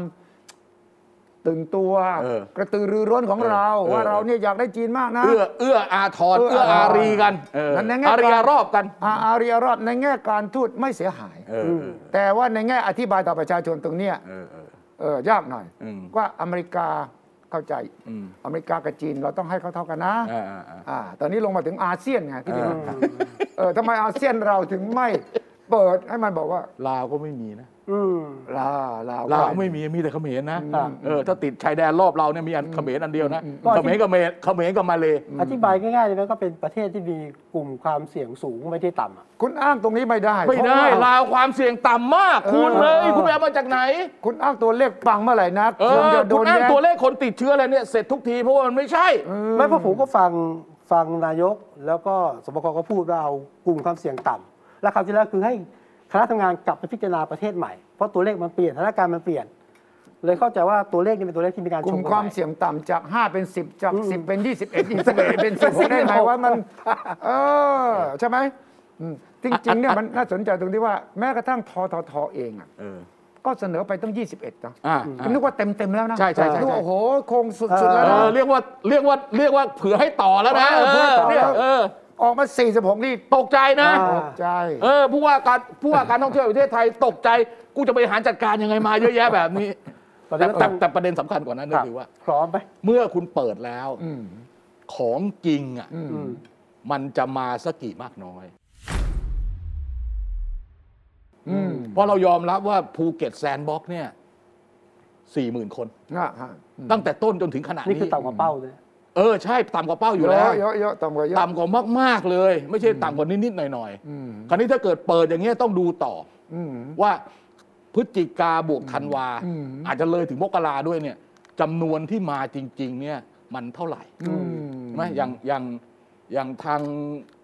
ตื่นตัวเออกระตือรือร้นของเราเออว่าเราเนี่ยอยากได้จีนมากนะ เอื้อเอื้ออาทรเอื้เอื้อออารีกันเออนั่นในแง่อารีอารอบกันอาอารีอารอบในแง่การทูตไม่เสียหายเออเออแต่ว่าในแง่อธิบายต่อประชาชนตรงเนี้ยเออเออเออยากหน่อยอืมว่าอเมริกาเข้าใจอืมอเมริกากับจีนเราต้องให้เขาเท่ากันนะอ่าอ่าอ่าอ่าตอนนี้ลงมาถึงอาเซียนไงที่เอพี่อบอกเออทำไมอาเซียนเราถึงไม่เปิดให้มันบอกว่าลาวก็ไม่มีนะอืม ลาลาวลาวไม่มีมีแต่เขมรนะครับเออถ้าติดชายแดนรอบเราเนี่ยมีอันเขมรอันเดียวนะก็เขมรกับเมรเขมรกับมาเลอธิบายง่ายๆเลยนะก็เป็นประเทศที่มีกลุ่มความเสี่ยงสูงไม่ได้ต่ำอะคุณอ้างตรงนี้ไม่ได้ ไม่ได้เพราะว่าลาวความเสี่ยงต่ำมาก คุณเออเลยคุณไปเอามาจากไหน คุณอ้างตัวเลขปังเมื่อไหร่นะเอคนอจะโดคุณนอ้างแย้งตัวเลขคนติดเชื้ออะไรเนี่ยเสร็จทุกทีเพราะว่ามันไม่ใช่ไม่เพราะผมก็ฟังฟังนายก แล้วก็สบคก็พูดว่าเอากลุ่มความเสี่ยงต่ำและคำที่แล้วคือให้ คณะทำงานกลับไปพิจารณาประเทศใหม่ เพราะตัวเลขมันเปลี่ยนสถานการณ์มันเปลี่ยน เลยเข้าใจว่าตัวเลขนี้เป็นตัวเลขที่มีการกชลุ่มมกันความใหเสี่ยงต่ำจาก 5 เป็น 10 จาก 10 เป็น 21 21เป็น10ได้ไงว่ามัน เออ ใช่ไหมอืมจริงๆเนี่ยมันน่าสนใจตรงที่ว่าแม้กระทั่งทททเองอะเออ ก็เสนอไปตั้ง21นะอ่าก็นึกว่าเต็มเต็มๆแล้วนะใช่ใช่ใช่ นึกว่าโอ้โหคงสุดเอๆอแล้วเอนะ อเรียกว่าเรียกว่าเรียกว่าเผื่อให้ต่อแล้วนะเอเออเผื่อให้ต่ออเนี่ยเออ ออกมา 46 นี่ตกใจนะอ่าตกใจ เออผู้ว่าการผู้ว่าการท่องเที่ยวแห่งประเทศไทยตกใจกูจะบริหารจัดการยังไงมาเยอะแยะแบบนี้ตอนแต่นี้ก็แต่ต้องแต่ประเด็นสำคัญกว่านั้นคก็รับคือว่า พร้อมไหมเมื่อคุณเปิดแล้วอืมของจริงอะอืมอืม มันจะมาสักกี่มากน้อย อืมเพราะเรายอมรับว่าภูเก็ตแซนด์บ็อกซ์เนี่ยสี่หมื่นคน นะฮะตั้งแต่ต้นจนถึงขนาดนี่นี้คือต่ำกว่าเป้าเลย เออใช่ต่ำกว่าเป้าอยู่แล้วเยอะๆเยอะๆต่ำกว่าเยอะต่ำกว่ามากๆเลย ไม่ใช่ต่ำกว่านิดๆหน่อยอืมๆคราวนี้ถ้าเกิดเปิดอย่างเงี้ยต้องดูต่ออืมว่าพฤศจิกาบวกธันวาอืมอาจจะเลยถึงมกราด้วยเนี่ยจำนวนที่มาจริง ๆ เนี่ยมันเท่าไหร่อืมใช่ไหมอย่างอย่างอย่างทาง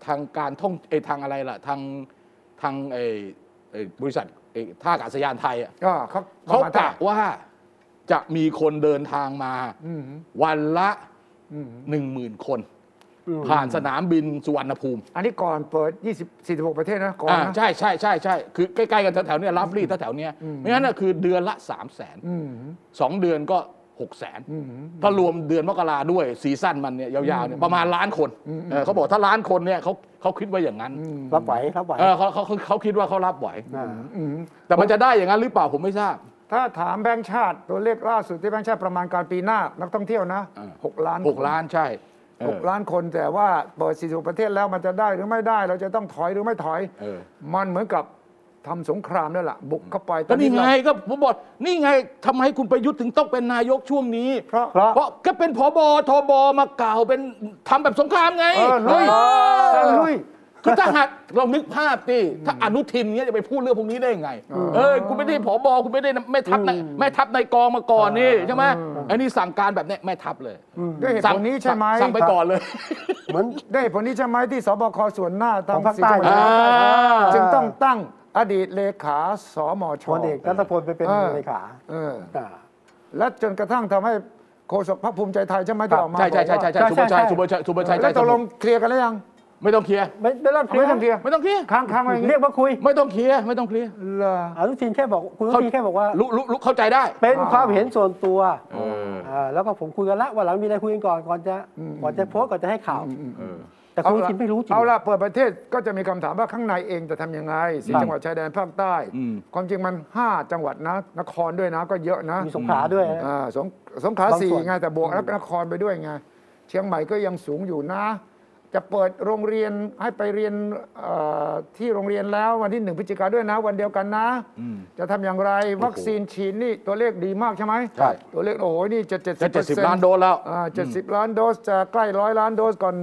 ทางการท่องเอยทางอะไรล่ะ ทางทางเออเอ่อบริษัทเอ่อท่าอากาศยานไทยอะก็เขาเขามกะว่าจะมีคนเดินทางมาอืมวันละอืม หนึ่งหมื่นคนอืมผ่านสนามบินสุวรรณภูมิ อันนี้ก่อนเปิด 20 46 ประเทศนะก่อนอ่านะ ใช่ใช่ใช่ใช่คือใกล้ๆกันแถวๆเนี้ยรับรีดแถวๆเนี้ยอืมไม่งั้นน่ะคือเดือนละสามแสนอืมสองเดือนก็หกแสนอืมถ้ารวมเดือนมกราด้วยซีซั่นมันเนี่ยยาวๆเนี่ยประมาณล้านคนอืมเออเขาบอกถ้าล้านคนเนี่ยเขาเขาคิดว่าอย่างนั้นอืมรับไหวรับไหวเออเขาเขาเขาเขาคิดว่าเขารับไหวอ่าอืม แต่มันจะได้อย่างนั้นหรือเปล่าผมไม่ทราบ ถ้าถามแบงค์ชาติตัวเลขล่าสุดที่แบงค์ชาติประมาณการปีหน้านักท่องเที่ยวนะอ่าหกล้านหกล้านใช่เออหกล้านคนแต่ว่าเปิด46ประเทศแล้วมันจะได้หรือไม่ได้ เราจะต้องถอยหรือไม่ถอยเออมันเหมือนกับทำสงครามนั่นแหละบุกเข้าไปก็นี่ไงเราก็ผมบอกนี่ไงทำไมคุณประยุทธ์ถึงต้องเป็นนายกช่วงนี้ เพราะเพราะเพราะก็เป็นผบทบมากล่าวเป็นทำแบบสงครามไงเออลุยเออแต่ลุย คือถ้าหากเรานึกภาพดิถ้าอนุทินเนี้ยจะไปพูดเรื่องพวกนี้ได้ไง เออคุณไม่ได้ผบคุณไม่ได้แม่ทัพในแม่ทัพในกองมาก่อนนี่ใช่ไหมไอ้นี่สั่งการแบบเนี้ยแม่ทัพเลยด้วยเหตุสั่ผงลนี้ใช่ไหมสั่งไปก่อนเลย เหมือนด้วยเหตุผลนี้ใช่ไหมที่สบคส่วนหน้าของภาคสี่ใต้จังหวัดอ่าจึงต้องตั้งอดีตเลขาสมชพลเอกรัตพลไปเป็นเออเลขาเอออ่าและจนกระทั่งทำให้โฆษกพรรคภูมิใจไทยใช่ไหมที่ออกมาใช่ใช่ใช่ใช่ใช่ใช่สุบชัยใช่สุบชัยสุบชัยแล้วใจตกลงเคลียร์กันแล้วยัง ไม่ต้องเคลียร์ไม่ไม่ต้องเคลียไม่ร์ต้องเคลียร์ไม่ต้องเคลียร์ค้างค้างไว้อย่างงี้เรียกมาคุย ไม่ต้องเคลียร์ไม่ต้องเคลียร์เหรออนุทินแค่บอกคุณอนุทินแค่บอกว่ารู้รู้รู้เข้าใจได้ เป็นความเห็นส่วนตัวเอออ่าแล้วก็ผมคุยกันละวันหลังมีอะไรคุยกันก่อนก่อนจะก่อนจะโพสต์ก่อนจะให้ข่าวเออแต่คุณอนุทินไม่รู้จริงเอาละเปิดประเทศก็จะมีคำถามว่าข้างในเองจะทำยังไงสี่ครับจังหวัดชายแดนภาคใต้อืมความจริงมัน 5 จังหวัดนะ นครด้วยนะก็เยอะนะ มีสงขลาด้วยนะอ่าสงสงขลาบางสี่ส่วนไงแต่บวกแล้วนครไปด้วยไง เชียงใหม่ก็ยังสูงอยู่นะ จะเปิดโรงเรียนให้ไปเรียนเอ่อที่โรงเรียนแล้ววันที่หนึ่งพฤศจิกาด้วยนะ วันเดียวกันนะอืมจะทำอย่างไรวัคซีนฉีดนี่ตัวเลขดีมากใช่ไหมใช่ตัวเลขโอ้โหนี่จะเจ็ดสิจะบเจ็ดสิบล้านโดสแล้วเจ็ดสิบล้านโดสจะใกล้ร้อยล้านโดสก่อน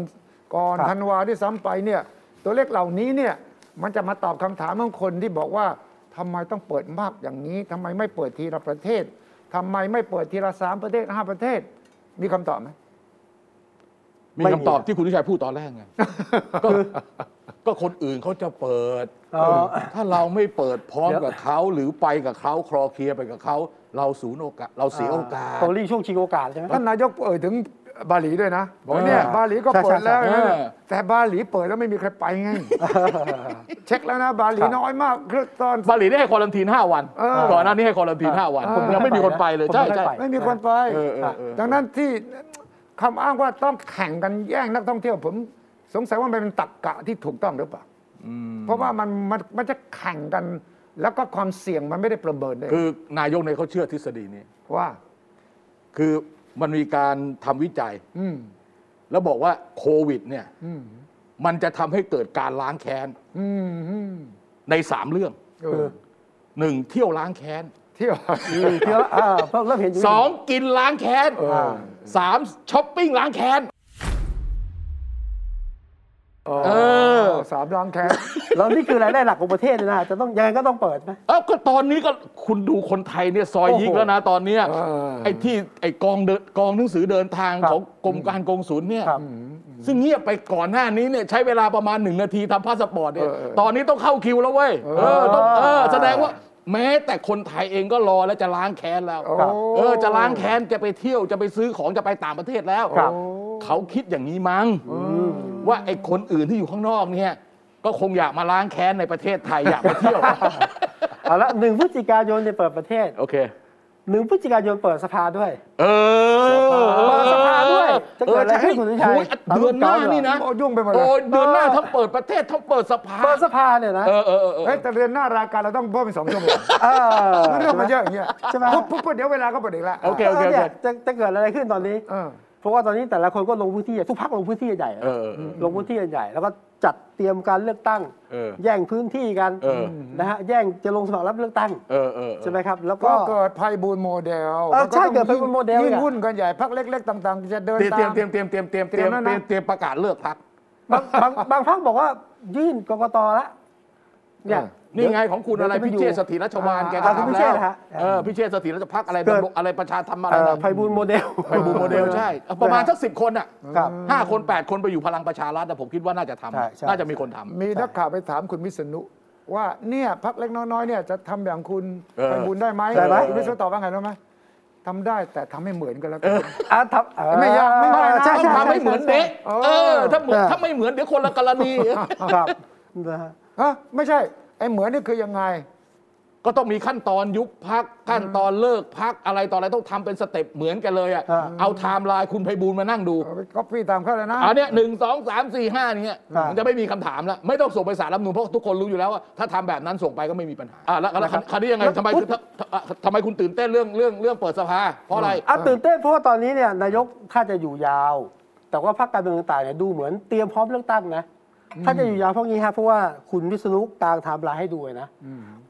ก่อนครับธันวาที่ซ้ำไปเนี่ยตัวเลขเหล่านี้เนี่ยมันจะมาตอบคำถามของคนที่บอกว่าทำไมต้องเปิดมากอย่างนี้ทำไมไม่เปิดทีละประเทศทำไมไม่เปิดทีละสามประเทศห้าประเทศ มีคำตอบไหม มีไม่มีคำตอบที่คุณทิชัยพูดตอนแรกไงก็ก็คนอื่นเขาจะเปิด อ๋อ ถ้าเราไม่เปิดพร้อมเดี๋ยวกับเขาหรือไปกับเขาคลอเคลียร์ไปกับเขาเราสูญโอกาสเราเสียโอกาสโตลี่ช่วงชิงโอกาสใช่ไหม ท่านนายกเอ่ยถึงบาหลีด้วยนะบอกว่าเนี่ยเออบาหลีก็เปิดแล้วใช่ใช่นะเออแต่บาหลีเปิดแล้วไม่มีใครไปไง เช็คแล้วนะบาหลีครับน้อยมากคือตอน บาหลีได้ให้ควอลันทีน5วันเออก่อนหน้านี้ให้ควอลันทีน5วันเออผมยังไม่มีคนไปเลย ผมใช่ไม่ได้ใช่ไป ไม่มีคนไป เออเออเออดังนั้นที่ คำอ้างว่าต้องแข่งกันแย่งนักท่องเที่ยว ผมสงสัยว่ามันเป็นตรรกกะที่ถูกต้องหรือเปล่าอืมเพราะว่ามันมันมันจะแข่งกัน แล้วก็ความเสี่ยงมันไม่ได้ประเมินเลยคือนายกเนี่ยเขาเชื่อทฤษฎีนี้ว่า คือมันมีการทำวิจัย อืมแล้วบอกว่าโควิด เนี่ย อืมมันจะทำให้เกิดการล้างแค้นอืมอืมในสามเรื่องเออหนึ่งเที่ยวล้างแค้นเที่ยวอืมเที่ยวอ่าเพิ่มเริ่มเห็นอยู่สองกินล้างแค้น เออ สามช้อปปิ้งล้างแค้นเออสามล้างแค้นแล้วนี่คือรายได้หลักของประเทศเลยนะจะต้องยังไงก็ต้องเปิดไหมเอ้าก็ตอนนี้ก็คุณดูคนไทยเนี่ยซอยยิกโอ้โหแล้วนะตอนเนี้ยเออไอ้ที่ไอ้กองเดินกองหนังสือเดินทางครับของกรมการกงศูนย์เนี่ยครับซึ่งเงียบไปก่อนหน้านี้เนี่ยใช้เวลาประมาณหนึ่งนาทีทำพาสปอร์ตเนี่ยเออเออตอนนี้ต้องเข้าคิวแล้วเว้ยเออต้องเออแสดงว่า แม้แต่คนไทยเองก็รอแล้วจะล้างแค้นแล้วโอ้เออจะล้างแค้นจะไปเที่ยวจะไปซื้อของจะไปต่างประเทศแล้วครับ เขาคิดอย่างนี้มั้งว่าไอ้คนอื่นที่อยู่ข้างนอกเนี่ยก็คงอยากมาล้างแค้นในประเทศไทยอยากมาเที่ยว เอาละหนึ่งพฤศจิกายนเนี่ยเปิดประเทศ โอเค หนึ่งพฤศจิกายนเปิดสภาด้วย เออเปิดสภาด้วย จะเกิดอะไรขึ้นคุณสุชัยโอ้เดือนหน้านี่นะโอ้ยุ่งไปหมดเลโอ้ยเดือนหน้าทั้งเปิดประเทศทั้งเปิดสภา เปิดสภาเนี่ยนะ เออเออเออเออเฮ้ยแต่เดือนหน้ารายการเราต้องเพิ่มเป็นสองชั่วโมงเออเรื่องมันเยอะอย่างเงี้ยใช่ไหมปุ๊บปุ๊บปุ๊บเดี๋ยวเวลาก็หมดอีกแล้วโอเคโอเคโอเคนี่ยจะจะเกิดอะไรขึ้นตอนนี้เออเพราะว่าตอนนี้แต่ละคนก็ลงพื้นที่ทุกพักลงพื้นที่ใหญ่เออเออเออลงพื้นที่ใหญ่แล้วก็ จัดเตรียมการเลือกตั้งเออแย่งพื้นที่กันเออนะฮะแย่งจะลงสมัครรับเลือกตั้งเออเออใช่ไหมครับ แล้วก็ก็เกิดภัยบูลย์โมเดลเออใช่มันเกิดภัยบูลย์โมเดลยิ่งอะหุ้นกันใหญ่พักเล็ก ๆ ต่าง ๆ จะเดินเตรียมตามเตรียมเตรียมเตรียมเตรียมเตรียมเตเตรีรียยมมแล้วนะเตรียมเตรียมประกาศเลิกพักบางบางบางพักบอกว่ายื่นกกตละเนี่ย นี่ไงของคุณอะไรดี๋ยวจพิปยู่เชษฐ์สถิรราชวานอ่าแกก็อ่าคุณพิทำเชแล้ษวฐ์ฮะเออพิเชษฐสถิรชวาลพรรคอะไรเกิดอะไรประชาธรรมอะไรเอ่อนะไพบูลย์โมเดลไพบูลย์โมเดลใช่เอาประมาณสักสิบคนอะครับห้าคนแปดคนไปอยู่พลังประชารัฐแต่ผมคิดว่าน่าจะทำใช่ใช่น่าจะมีคนทำมีนักข่าวไปถามคุณวิษณุว่าเนี่ยพรรคเล็กน้อยๆเนี่ยจะทำอย่างคุณเออไพบูลย์ได้ไหมได้ไหมคุณวิษณุตอบว่าไงรู้ไหมทำได้แต่ทำให้เหมือนกันแล้วกันอะทับเออไม่ยากไม่ยากนะใช่ต้องใช่ทำให้เหมือนเด๊ะใช่เออถ้าเหมือนใช่ถ้าไม่เหมือนเดี๋ยวคนละกรณีครับนะฮะฮะไม่ใช่ ไอ้เหมือนนี่คือยังไง ก็ต้องมีขั้นตอนยุบพักขั้นตอนเลิกพักอะไรต่ออะไรต้องทำเป็น step เหมือนกันเลยอะอ่า เอาไทม์ไลน์คุณไพบูลย์มานั่งดูเอาไปก๊อปปี้ตามเขาเลยนะ อันเนี้ยหนึ่งสองสามสี่ห้าเนี่ยอ่ามัน มันจะไม่มีคำถามแล้วไม่ต้องส่งไปศาลรัฐธรรมนูญเพราะทุกคนรู้อยู่แล้วว่าถ้าทำแบบนั้นส่งไปก็ไม่มีปัญหาอะแล้วแล้วคราวนี้ยังไงทำไมทำทำไมคุณตื่นเต้นเรื่องเรื่องเรื่องเปิดสภาเพราะอะไร อะตื่นเต้นเพราะว่าตอนนี้เนี่ยนายกถ้าจะอยู่ยาว แต่ว่าพรรคการเมืองต่างๆเนี่ยดูเหมือนเตรียมพร้อมเลือกตั้งนะ ถ้าจะอยู่ยาวเพราะงี้ฮะเพราะว่าคุณวิษณุกลางไทม์ไลน์ให้ดูเลยนะ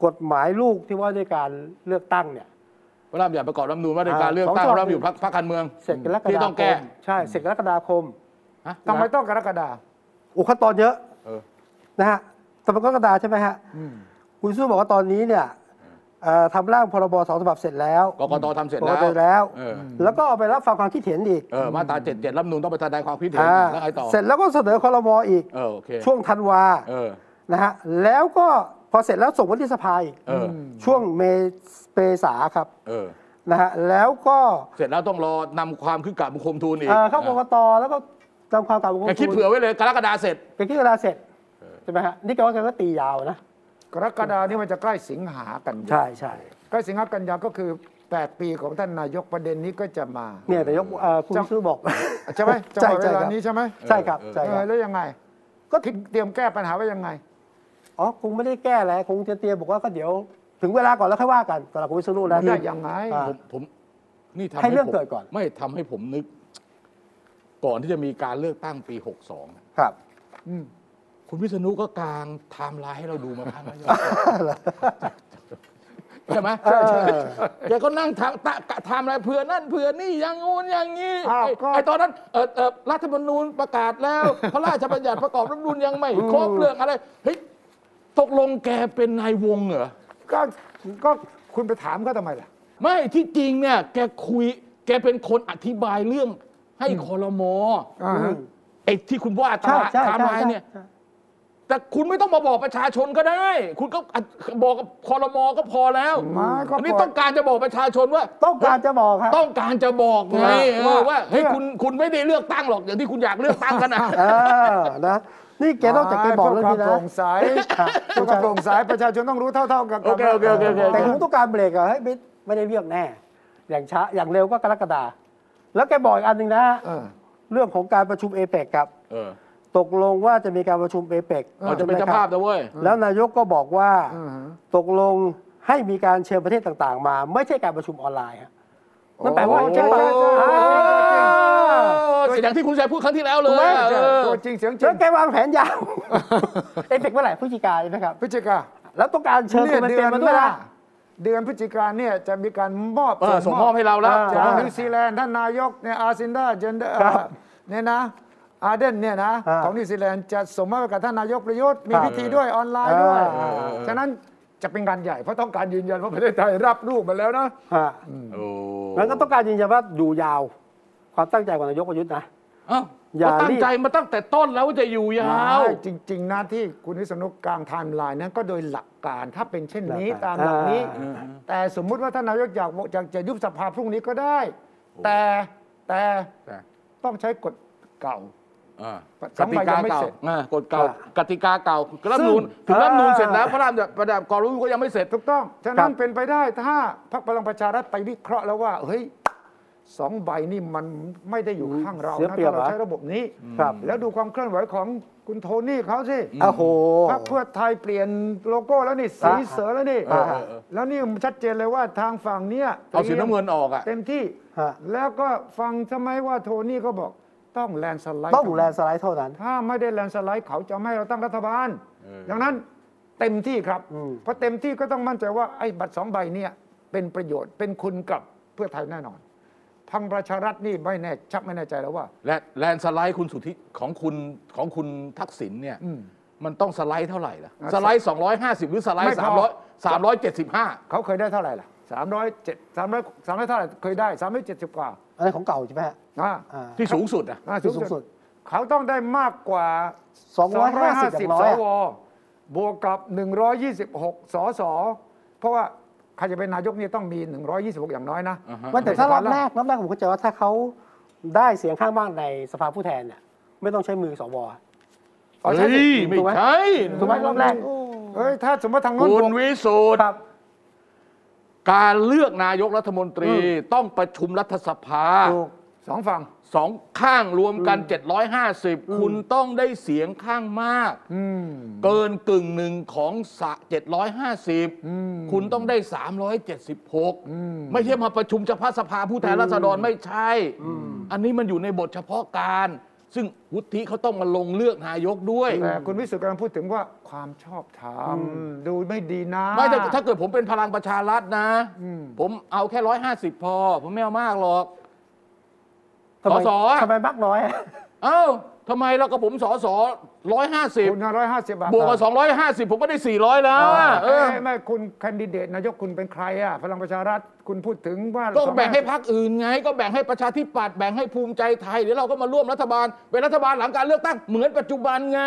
กฎหมายลูกที่ว่าด้วยการเลือกตั้งเนี่ยพระรามอยากประกอบรัฐธรรมนูญว่าในการอ่าเลือกสองตั้งฉบับพระรามอยู่พรรคพรรคการเมืองเสร็จกรกที่ฎาต้องคแก้มใช่เสร็จกรกฎาคมฮะทำไมต้องกรกฎาโอ้ขั้นตอนเยอะเออนะฮะสำหรับกรกฎาใช่ไหมฮะคุณวิษณุบอกว่าตอนนี้เนี่ย เอ่อทำร่างพรบสองฉบับเสร็จแล้วกกตทำเสร็จกแล้วกตแล้ว เออ แล้วก็เอาไปรับฟังความคิดเห็นอีกเออมาตราเจ็ดเจ็ดรัฐธรรมนูญต้องไปแสดงความคิดเห็นอ่าแล้วไงต่อเสร็จแล้วก็เสนอคอรมออีก เออโอเคช่วงธันวาเออ นะฮะแล้วก็พอเสร็จแล้วส่งวันที่สภาอีกเออ ช่วงเมเมษาครับเออ นะฮะแล้วก็เสร็จแล้วต้องรอนำความขึ้นกราบบังคมทูลอีกเอ่อเข้ากกตแล้วก็จำความกล่าวของแกคิดเผื่อไว้เลยกรกฎาเสร็จแกคิดเวลาเสร็จใช่ไหมฮะนี่แกว่าแกก็ตียาวนะ กรกฎานี่มันจะใกล้สิงหากันยาใช่ใช่ใกล้สิงหากันยาก็คือ 8 ปีของท่านนายกประเด็นนี้ก็จะมา เนี่ยแต่ยกเอ่อคุณจำวิษณุบอก ใช่ไหมจังใช่หวะเวใช่ลาครับนี้ใช่ไหมใช่ครับเออใช่เอครัอบแล้วยังไง ก็คิดเตรียมแก้ปัญหาไว้ยังไง อ๋อคงไม่ได้แก้อะไรคงจะเตรียมบอกว่าก็เดี๋ยว ถึงเวลาก่อนแล้วค่อยว่ากันสำหรับคุณวิษณุนะ ได้ยังไง อ่า ผมผมนี่ทำให้เรื่องผมเกิดก่อน ไม่ทำให้ผมนึก ก่อนที่จะมีการเลือกตั้งปี 62 ครับ อืม คุณวิษณุก็กางไทม์ไลน์ให้เราดูมาบ้างแล้วใช่ไหมเออแกก็นั่งทำตะไทม์ไลน์เผื่อนั่นเผื่อนี่อย่างงู้นอย่างนี้อ้าวไอ้ก็ ไอ้ตอนนั้นเออเออรัฐธรรมนูญประกาศแล้ว พระราชบัญญัติประกอบรัฐธรรมนูญยังไม่ครบเรื่องอะไรเฮ้ยตกลงแกเป็นนายวงเหรอ ก็ก็คุณไปถามเขาทำไมล่ะ ไม่ที่จริงเนี่ยแกคุย แกเป็นคนอธิบายเรื่องให้คอรมออ่าฮะไอ้ที่คุณว่าตใช่ลาดใช่ไทม์ใช่ไลน์เนี่ย ใช่ แต่คุณไม่ต้องมาบอกประชาชนก็ได้ คุณก็บอกกับคอรมอก็พอแล้วไม่ก็อันนี้ปล่อยต้องการจะบอกประชาชนว่า ต้องการจะบอกครับ ต้องการจะบอกไงว่าเออว่าเฮ้ยว่าคุณคุณไม่ได้เลือกตั้งหรอกอย่างที่คุณอยากเลือกตั้งกันนะเออนะนี่แกนอกจากแกบอกเรื่องนี้พื่นะความโปร่งใสครับเพื่อความโปร่งใสประชาชนต้องรู้เท่า ๆกันโอเคโอเคโอเคโอเคแต่ผมต้องการเบรกอะเฮ้ยไม่ไม่ได้เลือกแน่ อย่างช้าอย่างเร็วก็กรกฎาแล้วแกบอกอีกอันหนึ่งนะเออเรื่องของการประชุมเอเปกครับเออ ตกลงว่าจะมีการประชุมเอเปกเราจะเป็นเจ้าภาพนะเว้ย แล้วนายกก็บอกว่าอือฮะตกลงให้มีการเชิญประเทศต่างๆ มา ไม่ใช่การประชุมออนไลน์ฮะนั่นแปลว่าโอ้ใช่ปะใช่ใช่ใช่อ่าอย่างที่คุณชัยพูดครั้งที่แล้วเลถูกไหมยอะเออตัวจริงเสียงจริแล้วงแกวางแผนยาวเอเปกเมื่อไหร่พฤศจิกายนใช่ไหมครับพฤศจิกาแล้วต้องการเชิญเนี่คุยณเป็นเดืเต็อมนมาหด้วยน้านะเดือนพฤศจิกาเนี่ยจะมีการมอบเออส่งมอบให้เราแล้วอ่าจากนิวซีแลนด์ท่านนายกเนี่ยอาซินดาเจนเดอร์ครับเนี่ยนะ อาเดนเนี่ยนะอ่าของนิวซีแลนด์จะส่งมอบให้กับท่านนายกประยุทธ์มีครับพิธีด้วยออนไลน์ด้วย อ่า ฉะนั้นจะเป็นงานใหญ่เพราะต้องการยืนยันว่าประเทศไทยรับลูกมาแล้วนะฮะโอ้งั้นก็ต้องการยืนยันว่าอยู่ยาว ความตั้งใจของนายกประยุทธ์นะ เอ้าอย่าก็ตั้งรีบ ใจมาตั้งแต่ต้นแล้วว่าจะอยู่ยาว ไม่จริง ๆ นะที่คุณวิษณุกลางไทม์ไลน์นั้นก็โดยหลักการถ้าเป็นเช่นนี้หลักการตามหลักนี้ อ่า แต่สมมุติว่าท่านนายกอยากอยากจะยุบสภาพรุ่งนี้ก็ได้ แต่แต่แต่ ต้องใช้กฎเก่าอ่าส กองติใบกายังไม่เก่าเสร็จอ่ากฎเก่าอ่ากติกาเก่ารัฐธรรมนูญซึ่งถึงรัฐธรรมนูญอ่าเสร็จแล้วพระรามประดับกรรู้ก็ยังไม่เสร็จถูกต้อง ฉะนั้ครันบเป็นไปได้ถ้าพรรคพลังประชารัฐไปวิเคราะห์แล้วว่าเฮ้ยสองใบนี่มันไม่ได้อยู่ข้างเราเสียนะเปรียบถ้าเราเหรอใช้ระบบนี้ครับ แล้วดูความเคลื่อนไหวของคุณโทนี่เขาสิโอ้โหพรรคเพื่อไทยเปลี่ยนโลโก้แล้วนี่สีอ่าเสือแล้วนี่เออเออเออแล้วนี่มันชัดเจนเลยว่าทางฝั่งเนี้ยเอาสีน้ำเงินออกอะเต็มที่ฮะแล้วก็ฟังทำไมว่าโทนี่ก็บอก ต้องแลนด์สไลด์ต้องแลนด์สไลด์เท่านั้น ถ้าไม่ได้แลนด์สไลด์เขาจะไม่ให้เราตั้งรัฐบาลเออดังนั้นเต็มที่ครับอืมเพราะเต็มที่ก็ต้องมั่นใจว่าไอ้บัตรสองใบเนี่ยเป็นประโยชน์เป็นคุณกับเพื่อไทยแน่นอนพังประชารัฐนี่ไม่แน่ชักไม่แน่ใจแล้วว่า และแลนด์สไลด์คุณสุทธิของคุณของคุณทักษิณเนี่ยอืมมันต้องสไลด์เท่าไหร่ล่ะอะสไลด์ 250 หรือสไลไม่ด์พอ300 375 เขาเคยได้เท่าไหร่ล่ะสามร้อยเจ็ดสามร้อยสามร้อยเท่าไหร่เคยได้สามร้อยเจ็ดสิบกว่า อันนี้ของเก่าใช่ไหมฮะอ่าอ่าที่สูงสุดอะอ่าที่สูงสุด เขาต้องได้มากกว่า 250 อย่างน้อยสอะวบวกกับ 126 สส เพราะว่าใครจะเป็นนายกนี่ต้องมี 126 อย่างน้อยนะอ่าฮะไม่แต่ถ้ารอบแรกรอบแรกผมเข้าใจว่าถ้าเขาได้เสียงข้างมากในสภาผู้แทนเนี่ยไม่ต้องใช้มือสวอ๋อใช่เฮ้สิยไม่ถูกไหมใช่ถูกไหมรอบแรกเอ้ยถ้าสมมติทางโน้นคุบณวกวิสูตรครับ การเลือกนายกรัฐมนตรีต้องประชุมรัฐสภาถูกสองฝั่งสองข้างรวมกัน 750 คุณต้องได้เสียงข้างมากอืมเกินกึ่งหนึ่งของสะ750 คุณต้องได้ 376 ไม่ใช่มาประชุมเฉพาะสภาผู้แทนราษฎรไม่ใช่ อันนี้มันอยู่ในบทเฉพาะการ ซึ่งวุฒิเขาต้องมาลงเลือกนายกด้วย แต่คุณวิสุทธิ์กำลังพูดถึงว่าความชอบธรรมดูไม่ดีนะไม่ถ้าถ้าเกิดผมเป็นพลังประชารัฐนะอืมผมเอาแค่ร้อยห้าสิบพอ ผมไม่เอามากหรอกทำไมสสอะทำไมมากน้อยอะเอ้า ทำไมแล้วก็ผมสอสอร้อยห้าสิบคุณร้อยห้าสิบบาทบวกกับสองร้อยห้าสิบผมก็ได้สี่ร้อยแล้วอะเอเอ้อยไม่คุณแคนดิเดตนายกคุณเป็นใครอะพลังประชารัฐคุณพูดถึงว่าก็แบ่งให้พรรคอื่นไง ก็แบ่งให้ประชาธิปัตย์แบ่งให้ภูมิใจไทยเดี๋ยวเราก็มาร่วมรัฐบาลเป็นรัฐบาลหลังการเลือกตั้งเหมือนปัจจุบันไง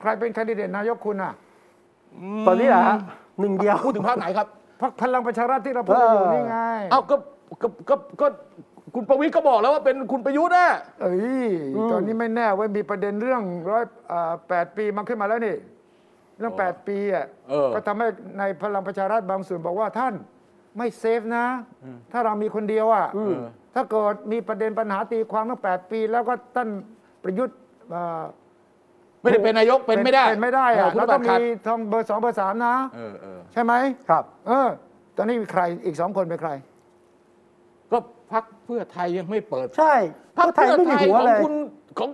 ใครเป็นแคนดิเดตนายกคุณอะตอนนี้เหรอฮะหนึ่งเดียวพูดถึงพรรคไหนครับพรรคพลังประชารัฐที่เราพูดอยู่เออนี่ไง เอ้าก็ก็ก็ก็ คุณประวิตรก็บอกแล้วว่าเป็นคุณประยุทธ์นะเอ้ยตอนนี้ไม่แน่เว่ามีประเด็นเรื่องร้อยแปดปีมาขึ้นมาแล้วนี่เรื่องแปดปีอะเออก็ทำให้ในพลังประชารัฐบางส่วนบอกว่าท่านไม่เซฟนะ ถ้าเรามีคนเดียวอะเออถ้าเกิดมีประเด็นปัญหาตีความตั้งแปดปี แล้วก็ท่านประยุทธ์เอ่อไม่ได้เป็นนายกเป็นไม่ได้เป็นไม่ได้อะคุณแล้วบัก็ตรขัดมีทองเบอร์สองเบอร์สามนะเออเออใช่ไหมครับ เออ ตอนนี้มีใครอีกสองคนเป็นใครก็ พรรคเพื่อไทยยังไม่เปิดใช่พรรคไทยเพื่อไม่ไทมียหัวของเลยคุณของ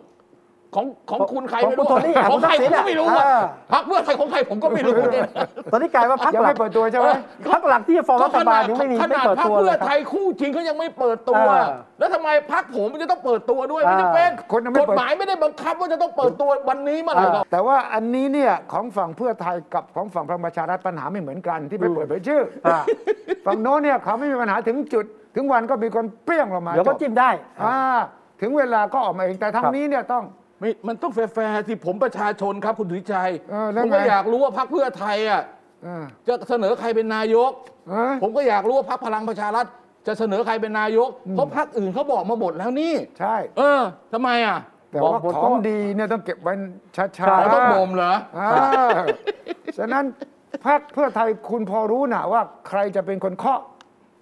ของของคุณใครของไม่รู้คุณโทนี่อะของใครคุผมณทักษิณก็ไม่รู้อะอะพรรคเพื่อไทยของใครผมก็ไม่รู้เนี่ยตอนนี้กลายว่าพรรคยังหลัไม่กเปิดตัวใช่ไหมพรรคหลักที่จะฟอร์มรัฐบาลยังไม่มีขไม่นาดเปิดพรรคตัวเลเพื่อยคไทรับยคู่จริงเขายังไม่เปิดตัวอ่าแล้วทำไมพรรคผมมันจะต้องเปิดตัวด้วยไม่ได้เป็นคนยังไม่กฎเปิดหมายไม่ได้บังคับว่าจะต้องเปิดตัววันนี้เมื่อไหร่หรอกแต่ว่าอันนี้เนี่ยของฝั่งเพื่อไทยกับของฝั่งพลังประชารัฐปัญหาไม่เหมือนกันที่ไปเปิดเผยชื่อออ่าฝั่งโน้นเนี่ยเขาไม่มีปัญหาถึงจุด ถึงวันก็มีคนเปรี้ยงลงมาเดี๋ยวก็จบจิ้มได้ อ่าถึงเวลาก็ออกมาเองแต่ทางครับนี้เนี่ยต้อง ไม่มันต้องแฟร์ๆที่ผมประชาชนครับคุณสุริชัยเออแล้วผมก็ไงอยากรู้ว่าพรรคเพื่อไทยอะเออจะเสนอใครเป็นนายก เออผมก็อยากรู้ว่าพรรคพลังประชารัฐจะเสนอใครเป็นนายกเพราะพรรคอื่นเขาบอกมาหมดแล้วนี่ ใช่ เออทำไมอะแต่ว่าบอกบนของโต๊ะดีเนี่ยต้องเก็บไว้ช้าใช่อ๋อๆต้องบ่มเหรอ อ่าฉะนั้นพรรคเพื่อไทยคุณพอรู้นะว่าใครจะเป็นคนเคาะ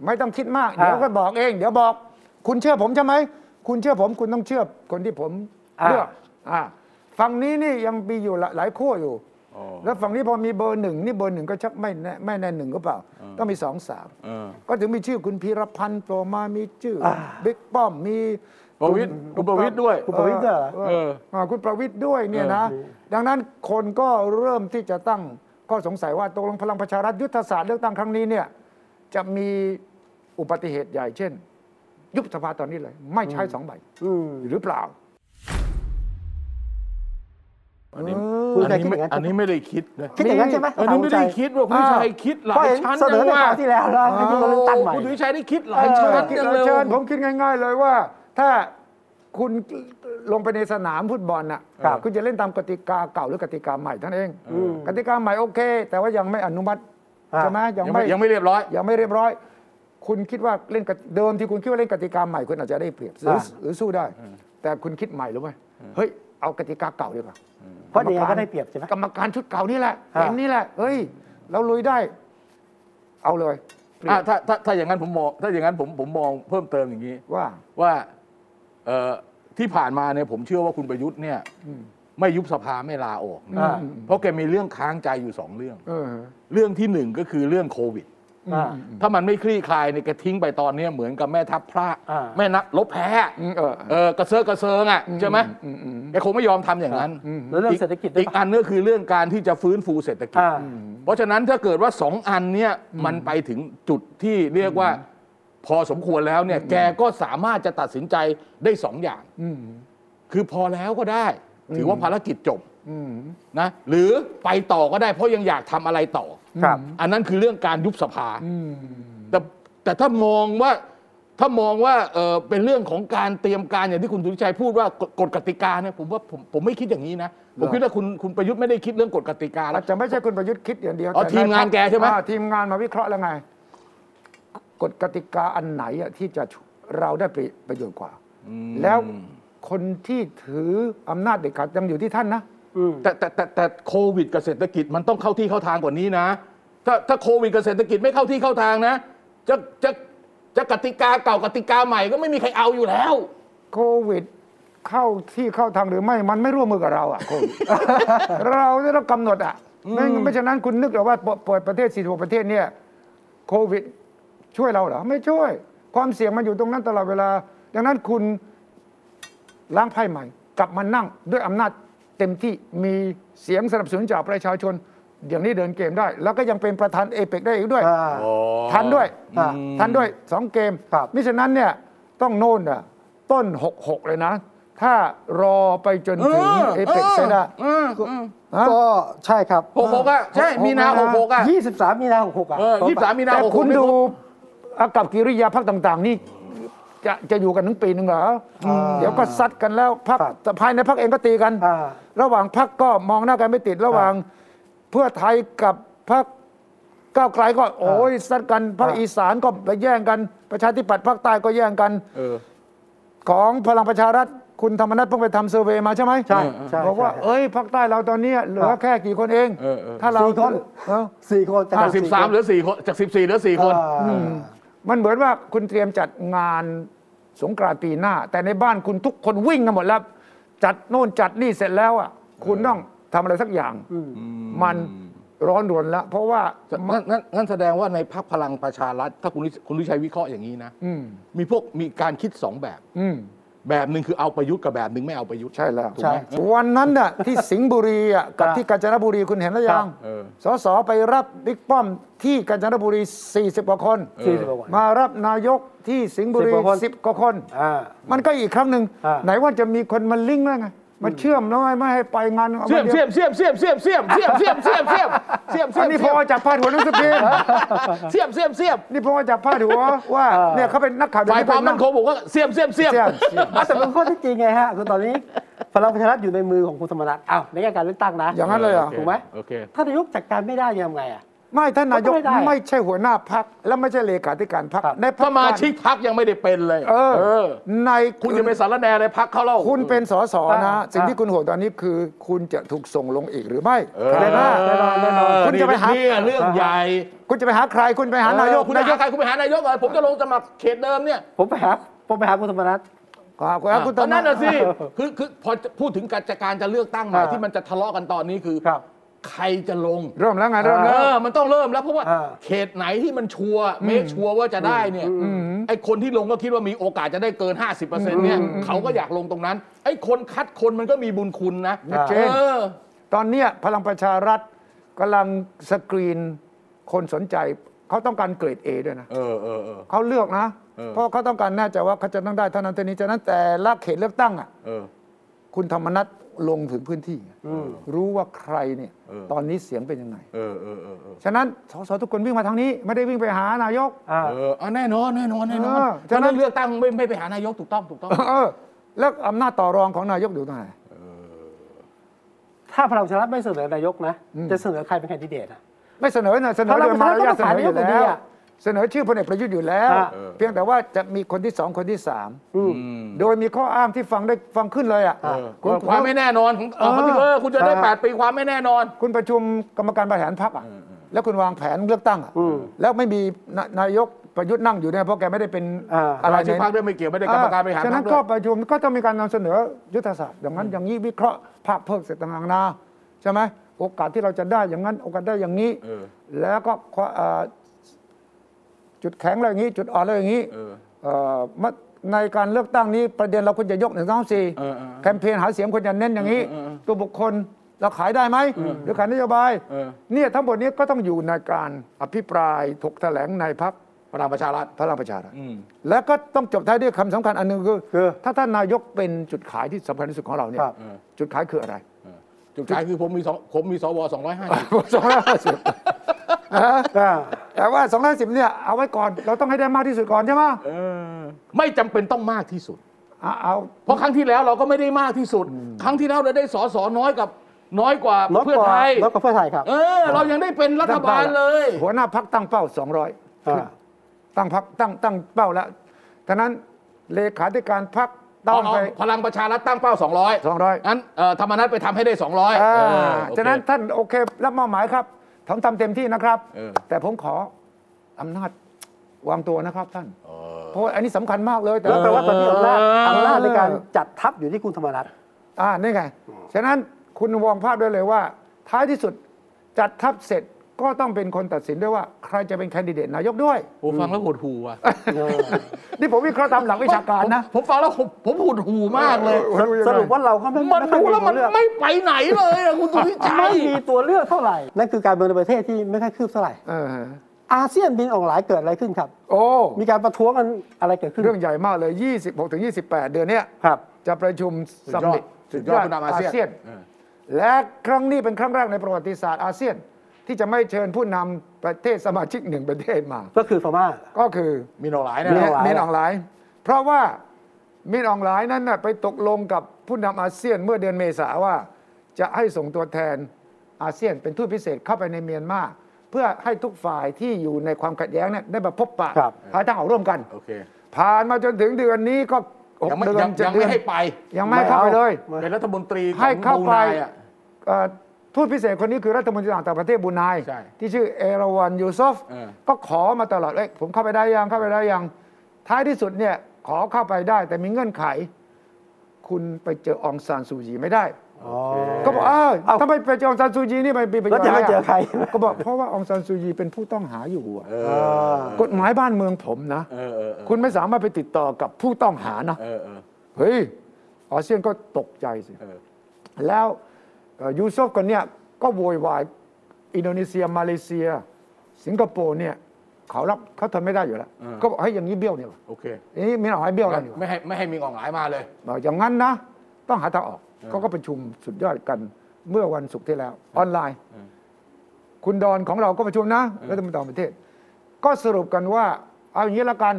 ไม่ต้องคิดมากอ่าเดี๋ยวก็บอกเอง เดี๋ยวบอก คุณเชื่อผมใช่ไหม คุณเชื่อผม คุณต้องเชื่อคนที่ผมอ่าเลือกอ่าฝั่งนี้นี่ยังมีอยู่หลายหลายขั้วอยู่อ๋อแล้วฝั่งนี้พอมีเบอร์หนึ่งนี่เบอร์หนึ่งก็ชักไม่แน่ไม่แน่หนึ่งก็เปล่า ต้องมีสองสามเออก็ถึงมีชื่อคุณพีรพันธ์โผล่มามีชื่ออาบิ๊กป้อมมีประวิตรคุณประวิตรด้วยคุณประวิตรด้วยเหรอเอออ่าคุณประวิตรด้วยเนี่ยนะเออดังนั้นคนก็เริ่มที่จะตั้งข้อสงสัยว่าตกลงพลังประชารัฐยุทธศาสตร์เลือกตั้งครั้งนี้เนี่ยจะมี อุบัติเหตุใหญ่เช่น ยุบสภาตอนนี้เลย ไม่ใช้สองใบอืมหรือเปล่าอันนี้คุณอันใจคิดนี้อย่างนั้นอันนี้ไม่ได้คิดนะคิดอย่างนั้นใช่ไหมอันนี้ไม่ได้คิดว่าคุณชัยคิดหลาเพราะยเห็นชั้นเสนอในว่าคราวที่แล้วแล้วให้คุณมาเลือกตั้งใหม่คุณสุริชัยได้คิดหลายชั้นคิดจังเลยเลยเชิญผมคิดง่าย ๆ เลยว่า ถ้าคุณลงไปในสนามฟุตบอลน่ะครับคุณจะเล่นตามกติกาเก่าหรือกติกาใหม่เท่านั้นเองอืมกติกาใหม่โอเค แต่ว่ายังไม่อนุมัติอ่าใช่ไหมยังยังไม่ไม่ยังไม่เรียบร้อย ยังไม่เรียบร้อย คุณคิดว่าเล่นกติเดิมที่คุณคิดว่าเล่นกติกาใหม่คุณอาจจะได้เปรียบหรืออ่าหรือสู้ได้ แต่คุณคิดใหม่หรือไม่เฮ้ยเอากติกาเก่าดีกว่าเพราะยังไงก็ได้เปรียบใช่ไหมกรรมการชุดเก่านี่แหละอ่าเกมนี้แหละเฮ้ยเราลุยได้ เอาเลยเปรียบอะถ้าถ้าถ้าอย่างนั้นผมมองถ้าอย่างนั้นผมผมมองเพิ่มเติมอย่างนี้ว่าว่าเอ่อที่ผ่านมาเนี่ยผมเชื่อว่าคุณประยุทธ์เนี่ยไม่ยุบสภาไม่ลาออกนะอ่าเพราะแกมีเรื่องค้างใจอยู่สองเรื่องเออเรื่องที่หนึ่งก็คือเรื่องโควิด อ่า ถ้ามันไม่คลี่คลายเนี่ยแกทิ้งไปตอนเนี้ยเหมือนกับแม่ทัพพระ อ่า แม่นับลบแพ้ อืมเออเออกระเซาะกระเซิงอะใช่ไหมอืมอืม แกคงไม่ยอมทำอย่างนั้นแล้วเรื่องเศรษฐกิจด้วยอีกอันก็คือเรื่องการที่จะฟื้นฟูเศรษฐกิจ อ่า เพราะฉะนั้นถ้าเกิดว่าสองอันเนี่ยมันไปถึงจุดที่เรียกว่าพอสมควรแล้วเนี่ยแกก็สามารถจะตัดสินใจได้สองอย่าง อืมคือพอแล้วก็ได้ ถือว่าภารกิจจบอืมนะหรือไปต่อก็ได้เพราะยังอยากทำอะไรต่อ ครับ อันนั้นคือเรื่องการยุบสภาอืมแต่แต่ถ้ามองว่าถ้ามองว่าเออเป็นเรื่องของการเตรียมการอย่างที่คุณสุริชัยพูดว่ากฎกฎกติกาเนี่ยผมว่าผมผมไม่คิดอย่างนี้นะผมคิดว่าคุณคุณประยุทธ์ไม่ได้คิดเรื่องกฎกติกาแล้อาวจจะไม่ใช่คุณประยุทธ์คิดอย่างเดียวอ๋อแต่ทีมงานแกใช่ไหมอ่าทีมงานมาวิเคราะห์แล้วไงกฎกติกาอันไหนอะที่จะเราได้ประประโยชน์กว่า แล้วคนที่ถืออำนาจเด็ดขาดยังอยู่ที่ท่านนะอืม แต่แต่แต่แต่โควิดกับเศรษฐกิจมันต้องเข้าที่เข้าทางกว่านี้นะ ถ้าถ้าโควิดกับเศรษฐกิจไม่เข้าที่เข้าทางนะ จะจะจะกติกาเก่ากติกาใหม่ก็ไม่มีใครเอาอยู่แล้ว โควิดเข้าที่เข้าทางหรือไม่ มันไม่ร่วมมือกับเราอะโควิดเราได้รับกำหนดอะไม่ไม่ฉะนั้นคุณนึกเหรอว่าเปิดประเทศ46ประเทศเนี่ยโควิด ช่วยเราเหรอ ไม่ช่วย ความเสี่ยงมันอยู่ตรงนั้นตลอดเวลา ดังนั้นคุณล้างไพ่ใหม่ กลับมานั่งด้วยอำนาจ เต็มที่มีเสียงสนับสนุนจากประชาชนอย่างนี้เดินเกมได้ แล้วก็ยังเป็นประธานเอเปกได้อีกด้วยอ่าทันด้วยอ่าทันด้วยสองเกมครับมิฉะนั้นเนี่ยต้องโน่นอะต้น 66 เลยนะ ถ้ารอไปจนถึงเออเอเปกเออเซนอะอืมอืมฮะก็ใช่ครับหกหกอะใช่ มีนาหกหกอะ23 มีนา 66 อะเออยี่สามมีนาแต่หกหคุกณนี่ดูผมอากับกิริยาพักต่าง ๆ นี่ จะจะอยู่กันถึงปีหนึ่งเหรออาเดี๋ยวก็ซัดกันแล้วพักครับแต่ภายในพักเองก็ตีกัน อ่า ระหว่างพักก็มองหน้ากันไม่ติดระหว่างเพื่อไทยกับพักก้าวไกลก็ โอ้ยซัดกันพักอ่าอีสานก็ไปแย่งกันประชาธิปัตย์ภาคใต้ก็แย่งกัน เออ ของพลังประชารัฐคุณธรรมนัฐเพิ่งไปทำเซอร์เวย์มาใช่ไหมใช่ใช่บอกว่า ใช่เอ้ยภาคใต้เราตอนนี้เหลือแค่กี่คนเอง เออเออ ถ้าเราสี่คน เออ สี่คนจากจากสิบสามเหลือสี่คนจากสิบสี่เหลือสี่คน อ่า มันเหมือนว่าคุณเตรียมจัดงานสงกรานต์ปีหน้า แต่ในบ้านคุณทุกคนวิ่งกันหมดแล้ว จัดโน่นจัดนี่เสร็จแล้วอะคุณต้องทำอะไรสักอย่าง มันร้อนรวนแล้ว เพราะว่างั้นงั้นงั้นแสดงว่าในพรรคพลังประชารัฐถ้าคุณวิคุณวิชัยวิเคราะห์อย่างนี้นะ อืมมีพวกมีการคิดสองแบบ อืม แบบหนึ่งคือเอาประยุทธ์กับแบบหนึ่งไม่เอาประยุทธ์ ใช่แล้วถูกไหมวันนั้นน่ะที่สิงห์บุรีอะกับครับที่กาญจนบุรีคุณเห็นหรือยังเออ สสไปรับบิ๊กป้อมที่กาญจนบุรี 40 กว่าคน สี่สิบกว่าคน มารับนายกที่สิงห์บุรี 10 กว่าคน10กว่าคนอ่า มันก็อีกครั้งหนึ่งอ่า ไหนว่าจะมีคนมาลิงก์แล้วไง มาเชื่อมแล้วไงไม่ให้ไปงานเสี่ยมเสี่ยมเสี่ยมเสี่ยมเสี่ยมเสี่ยมเสี่ยมเสี่ยมเสี่ยมเสี่ยมเสี่ยมเสี่ยมอันนี้พอจากพาดหัวหนังสือพิมพ์เสี่ยมเสี่ยมเสี่ยมนี่พอจากพาดหัวว่าเออเนี่ยเขาเป็นนักข่าวฝ่ายความมั่นคงบอกว่าเสี่ยมเสี่ยมเสี่ยมเสี่ยมเสี่ยมอะแต่เป็นข้อที่จริงไงฮะคือตอนนี้พลังประชารัฐอยู่ในมือของคุณธรรมนัฐอ้าวในแง่การเลือกตั้งนะอย่างนั้นเลยเหรอถูกไหมโอเคถ้านายกจัดการไม่ได้จะทำไงอะ ไม่ท่านนายกก็ไม่ได้ไม่ใช่หัวหน้าพักและไม่ใช่เลขาธิการพักครับในพรรสคมาชิกพักยังไม่ได้เป็นเลย เออเออในคุณจะไปสารแหนในพักเขาเล่าคุณเป็นสสนะอ่าสิ่งที่คุณห่วงตอนนี้คือ คุณจะถูกส่งลงอีกหรือไม่เออแน่นอนแน่นอนแน่นอนคุณจะไปหาเนี่ยเรื่องใหญ่คุณจะไปหาใครคุณไปหานายกเออคุณไปนายหากใครคุณไปหานายกเหรอผมจะลงสมัครเขตเดิมเนี่ยผมไปหาผมไปหาคุณธรรมนัฐครับคุณคุณตอนนั้นน่ะสิเออคือคือพอจะพูดถึงการจัดการจะเลือกตั้งใหม่อ่าที่มันจะทะเลาะกันตอนนี้คือครับ ใครจะลงเริ่มแล้วไงเริ่มเอแล้วอมันต้องเริ่มแล้วเพราะว่า อ่า เขตไหนที่มัน sure make sure ว่าจะได้เนี่ยไอ้คนที่ลงก็คิดว่ามีโอกาสจะได้เกิน 50%เนี่ยเขาก็อยากลงตรงนั้น ไอ้คนคัดคนมันก็มีบุญคุณนะอ่าเจน เออ ตอนเนี้ยพลังประชารัฐกำลังสกรีนคนสนใจเขาต้องการเกรด A ด้วยนะเออเออเออ เขาเลือกนะ เออ เพราะเขาต้องการแน่ใจว่าเขาจะต้องได้เท่านั้นเท่านี้ฉะนั้นแต่ละเขตเลือกตั้งอะ เออ คุณธรรมนัฐ ลงถึงพื้นที่ รู้ว่าใครเนี่ยเออตอนนี้เสียงเป็นยังไง เออเออเออเออฉะนั้นสสทุกคนวิ่งมาทางนี้ ไม่ได้วิ่งไปหานายกอ่าเออเอาแน่นอนแน่นอนแน่นอนเออฉะนั้นเลือกตั้งไม่ไม่ไปหานายกถูกต้องถูกต้อง เออแล้วอำนาจต่อรองของนายกอยู่ตรงไหน ถ้าพลังประชารัฐไม่เสนอนายกนะจะเสนอใครเป็นแคนดิเดตอะไม่เสนอนะเสนอพลัโดงยประมาชารรัฐยาทเสนออยู่ก็ต้องขายนายกอยู่ดีแล้วอะ เสนอชื่อพลเอกประยุทธ์อยู่แล้วอะเพียงแต่ว่าจะมีคนที่สองคนที่สามอืมโดยมีข้ออ้างที่ฟังได้ฟังขึ้นเลยอะเออคุณความไม่แน่นอนของเออเออเออคุณจะได้เออแปดปีความไม่แน่นอน คุณประชุมกรรมการบริหารพรรคอะแล้วคุณวางแผนเลือกตั้งอะอืมแล้วไม่มีนานายกประยุทธ์นั่งอยู่เนี่ยเพราะแกไม่ได้เป็นอ่า อะไรสมาชิกในพรรคด้วยไม่เกี่ยวไม่ได้กรรมการบริหารฉะนั้นพรรคก็ด้วยประชุมก็ต้องมีการนำเสนอยุทธศาสตร์อย่างนั้นอย่างนี้วิเคราะห์ภาคเพิกเสร็จต่างๆนาใช่ไหมโอกาสที่เราจะได้อย่างนั้นโอกาสได้อย่างนี้เออแล้วก็ข้อเอ่อ จุดแข็งอะไรอย่างนี้ จุดอ่อนอะไรอย่างนี้เออเอ่อมาในการเลือกตั้งนี้ประเด็นเราควรจะยกหนึ่งสองสี่เออเออแคมเปญหาเสียงควรจะเน้นอย่างนี้เออเออตัวบุคคลเราขายได้ไหมหรือขายนโยบายเออเนี่ยทั้งหมดนี้ก็ต้องอยู่ในการอภิปรายถกแถลงในพักพลังประชารัฐพลังประชารัฐอืมแล้วก็ต้องจบท้ายด้วยคำสำคัญอันหนึ่งคือคือ ถ้าท่านนายกเป็นจุดขายที่สำคัญที่สุดของเราเนี่ยครับจุดขายคืออะไรเออจุดขายคือผมมีสองผมมีสวสองร้อยห้าสิบ สองร้อยห้าสิบอ่าแต่ว่าสองร้อยสิบเนี่ยเอาไว้ก่อนเราต้องให้ได้มากที่สุดก่อนใช่ไหมเออไม่จำเป็นต้องมากที่สุด เอาเอา เพราะครั้งที่แล้วเราก็ไม่ได้มากที่สุด ครั้งที่แล้วเราได้สอสอน้อยกับน้อยกว่าน้อยเพื่อกว่าไทยน้อยกว่าเพื่อไทยครับ เออ เรายังได้เป็นรัฐบาลเลย หัวหน้าพักตั้งเป้าสองร้อยอ่าตั้งพักตั้งตั้งเป้าแล้วฉะนั้นเลขาธิการพักต้องไป พลังประชารัฐตั้งเป้า 200สองร้อยงั้นเอ่อธรรมนัฐไปทำให้ได้ 200อ่าเออโอเค ฉะนั้นท่านโอเครับมอบหมายครับ ผมทำเต็มที่นะครับ เออ แต่ผมขออำนาจวางตัวนะครับท่านเออเพราะว่าอันนี้สำคัญมากเลย แต่แล้วแปลว่าตอนนี้อำนาจเอออำนาจในการจัดทัพอยู่ที่คุณธรรมนัฐ อ่านี่ไง ฉะนั้นคุณวองภาพได้เลยว่า ท้ายที่สุดจัดทัพเสร็จ ก็ต้องเป็นคนตัดสินด้วยว่าใครจะเป็นแคนดิเดตนายกด้วยผมฟังแล้วหดหูว่ะนี่ผมวิเคราะห์ตามหลักวิชาการนะผมผมฟังแล้วผมผมหดหูมากเลยเออสรุปว่าเราก็ไม่มันไค่ดูอยแล้วมันตัวเลือกไม่ไปไหนเลยอะคุณสุวิชัไม่ยมีตัวเลือกเท่าไหร่นั่นคือการเมืองในประเทศที่ไม่ค่อยคืบเท่าไหร่เอออาเซียนบินออกหลายเกิดอะไรขึ้นครับ โอ้ มีการประท้วงกันอะไรเกิดขึ้น เรื่องใหญ่มากเลย 26ถึง28 เดือนเนี้ยครับ จะประชุมสุดสัมยอมิดตสุดยอดผู้นำอาเซียนเออและครั้งนี้เป็นครั้งแรกในประวัติศาสตร์อาเซียน ที่จะไม่เชิญผู้นำประเทศสมาชิกหนึ่งประเทศมา ก็คือพม่าก็คือมีหนอหลายมีนะหนอหลายมินอองหลาย เพราะว่ามินอองหลายนั้นน่ะไปตกลงกับผู้นำอาเซียนเมื่อเดือนเมษาว่า จะให้ส่งตัวแทนอาเซียนเป็นทูตพิเศษเข้าไปในเมียนมาเพื่อให้ทุกฝ่ายที่อยู่ในความขัดแย้งเนี่ยได้มาพบปะครับหาทางออกร่วมกันโอเคผ่านมาจนถึงเดือนนี้ก็หกยังไม่เดือยันงเจ็ดยังเดืไม่อนให้ไป ยังไม่ให้เข้าไปเลยไม่เป็นรัฐมนตรีของให้เข้าไป บรูนยอะเอ่อทูตพิเศษคนนี้คือรัฐมนตรีต่างประเทศบรูไนใช่ที่ชื่อเอราวันยูซอฟเออ ก็ขอมาตลอดเอ้ยผมเข้าไปได้ยังเข้าไปได้ยังท้ายที่สุดเนี่ยขอเข้าไปได้แต่มีเงื่อนไข คุณไปเจอองซานซูจีไม่ได้ อ๋อ ก็บอกอ้าวเอ้าถ้าไปไปเจอองซานซูจีนี่ไปไปไปแล้วจะไปเจอใคร ก็บอกเพราะว่าองซานซูจีเป็นผู้ต้องหาอยู่อะเอเอออ กฎหมายบ้านเมืองผมนะ เออเออเออคุณไม่สามารถไปติดต่อกับผู้ต้องหานะ เออเออเฮ้ยอาเซียนก็ตกใจสิ เออ แล้วเอ่อ ยูซุฟคนเนี้ยก็โวยวายอินโดนีเซียมาเลเซีย สิงคโปร์เนี่ยเขารับเขาทนไม่ได้อยู่แล้วก็บอกให้ยอย่างนี้เบี้ยวเนี่ยว่ะโอเคอย่างนี้มีหน่อยเบี้ยวอะไรอยู่ไม่ให้ไม่ให้มีงองหลายมาเลย บอกอย่างนั้นนะ ต้องหาทางออกเขาก็ประชุมสุดยอดกันเมื่อวันศุกร์ที่แล้ว ออนไลน์เออคุณดอนของเราก็ประชุมนะรัฐมนตรีต่างประเทศ ก็สรุปกันว่า เอาอย่างนี้ละกัน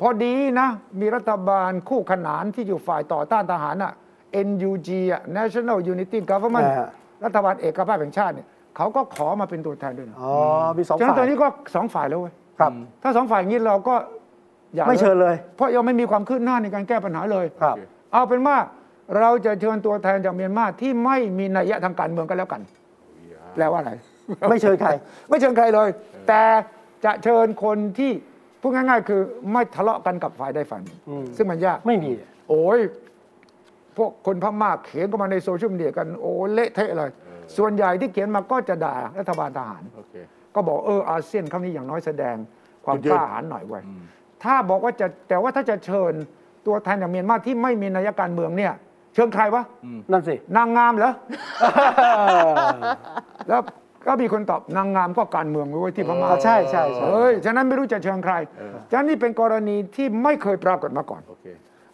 พอดีนะ มีรัฐบาลคู่ขนานที่อยู่ฝ่ายต่อต้านทหารอะ NUG อะ National Unity Government อ่า รัฐบาลเอกภาพแห่งชาติเนี่ยเขาก็ขอมาเป็นตัวแทนด้วยนะอ๋อ มีสองฉะนั้นตฝ่าอยนนี้ก็สองฝ่ายแล้วเว้ยครับ ถ้าสองฝ่ายอย่างนี้เราก็อย่าไม่เชิญเลย เพราะยังไม่มีความคืบหน้าในการแก้ปัญหาเลย ครับ เอาเป็นว่าเราจะเชิญตัวแทนจากเมียนมาที่ไม่มีนัยยะทางการเมืองก็แล้วกัน แปลว่าอะไร ไม่เชิญใคร ไม่เชิญใครเลย แต่จะเชิญคนที่พูดง่าย ๆ คือไม่ทะเลาะกันกับฝ่ายใดฝ่ายหนึ่งอืม ซึ่งมันยาก ไม่มี โอ้ย พวกคนพม่าเขียนก็มาในโซเชียลมีเดียกันโอ้เละเทะเลย ส่วนใหญ่ที่เขียนมาก็จะด่ารัฐบาลทหาร โอเค ก็บอกเอออาเซียนครั้งนี้อย่างน้อยแสดงความจุดยืกนล้าหาญหน่อยไว้ยถ้าบอกว่าจะแต่ว่าถ้าจะเชิญตัวแทนจากเมียนมาที่ไม่มีนัยการเมืองเนี่ย เชิญใครวะ นั่นสิ นางงามเหรอ แล้วก็มีคนตอบนางงามก็การเมืองไว้ยที่พม่าอ่าใช่ใช่ใช่ เฮ้ยฉะนั้นไม่รู้จะเชิญใครเออฉะนั้นนี่เป็นกรณีที่ไม่เคยปรากฏมาก่อน โอเค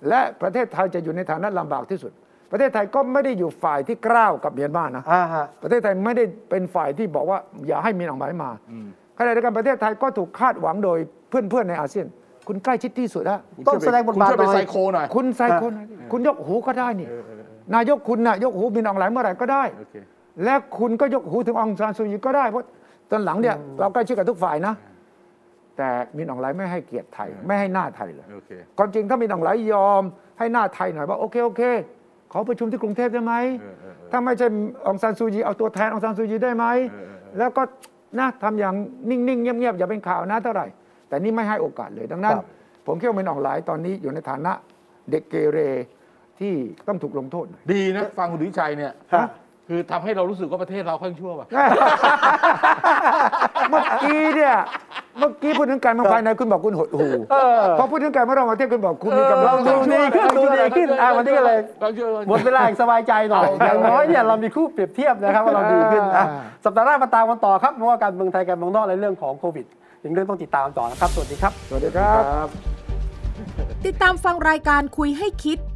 และประเทศไทยจะอยู่ในฐานะลำบากที่สุด ประเทศไทยก็ไม่ได้อยู่ฝ่ายที่กล้าวกับเมียนมานะอ่าฮะ ประเทศไทยไม่ได้เป็นฝ่ายที่บอกว่าอย่าให้มีหนังหมายมาขณะเดียวกันประเทศไทยก็ถูกคาดหวังโดยเพื่อนๆในอาเซียน คุณใกล้ชิดที่สุดแล้วต้องแสดงบทบาทคุณช่วยไปหน่อย ไซโคหน่อย คุณไซโคนคุณยกหูก็ได้นี่ นายกคุณน่ะยกหูบินอองหลายเมื่อไหร่ก็ได้โอเคและคุณก็ยกหูถึงองซานซูยีก็ได้ เพราะตอนหลังเนี่ยเราใกล้ชิดกับทุกฝ่ายนะ แต่มินอองหลายไม่ให้เกียรติไทย ไม่ให้หน้าไทยเลยโอเคความจริงถ้ามินอองหลายยอมให้หน้าไทยหน่อยว่าโอเคโอเคขอประชุมที่กรุงเทพได้ไหมเออเออเออถ้าไม่ใช่องซานซูยีเอาตัวแทนองซานซูยีได้ไหมเออเออเออแล้วก็นะทำอย่างนิ่งๆเงียบๆอย่าเป็นข่าวนะเท่าไหร่ แต่นี่ไม่ให้โอกาสเลยดังนั้นครับผมคิดว่ามินอองหลายตอนนี้อยู่ในฐานะเด็กเกเรที่ต้องถูกลงโทษหน่อยดีนะ ฟังคุณดุชัยเนี่ยฮะ คือทำให้เรารู้สึกว่าประเทศเราค่อยชั่วว่ะ เมื่อกี้เนี่ยเมื่อกี้พูดถึงการเมืองภายในคุณบอกคุณหดหูเออพอพูดถึงการเมืองระหว่างประเทศคุณบอกคุณมีกำลัเรางดูดีขึ้นดูดีขึ้นอะวันนี้ก็เลย เราช่วยหมดเวลาอีกสบายใจหน่อย อย่างน้อยเนี่ยเรามีคู่เปรียบเทียบนะครับว่าเราดีขึ้นอะสัปดาห์หน้ามาตามกันต่อครับเพราะว่าการเมืองไทยการเมืองนอกในเรื่องของโควิดยังเรื่องต้องติดตามต่อนะครับ สวัสดีครับ สวัสดีครับ ติดตามฟังรายการคุยให้คิด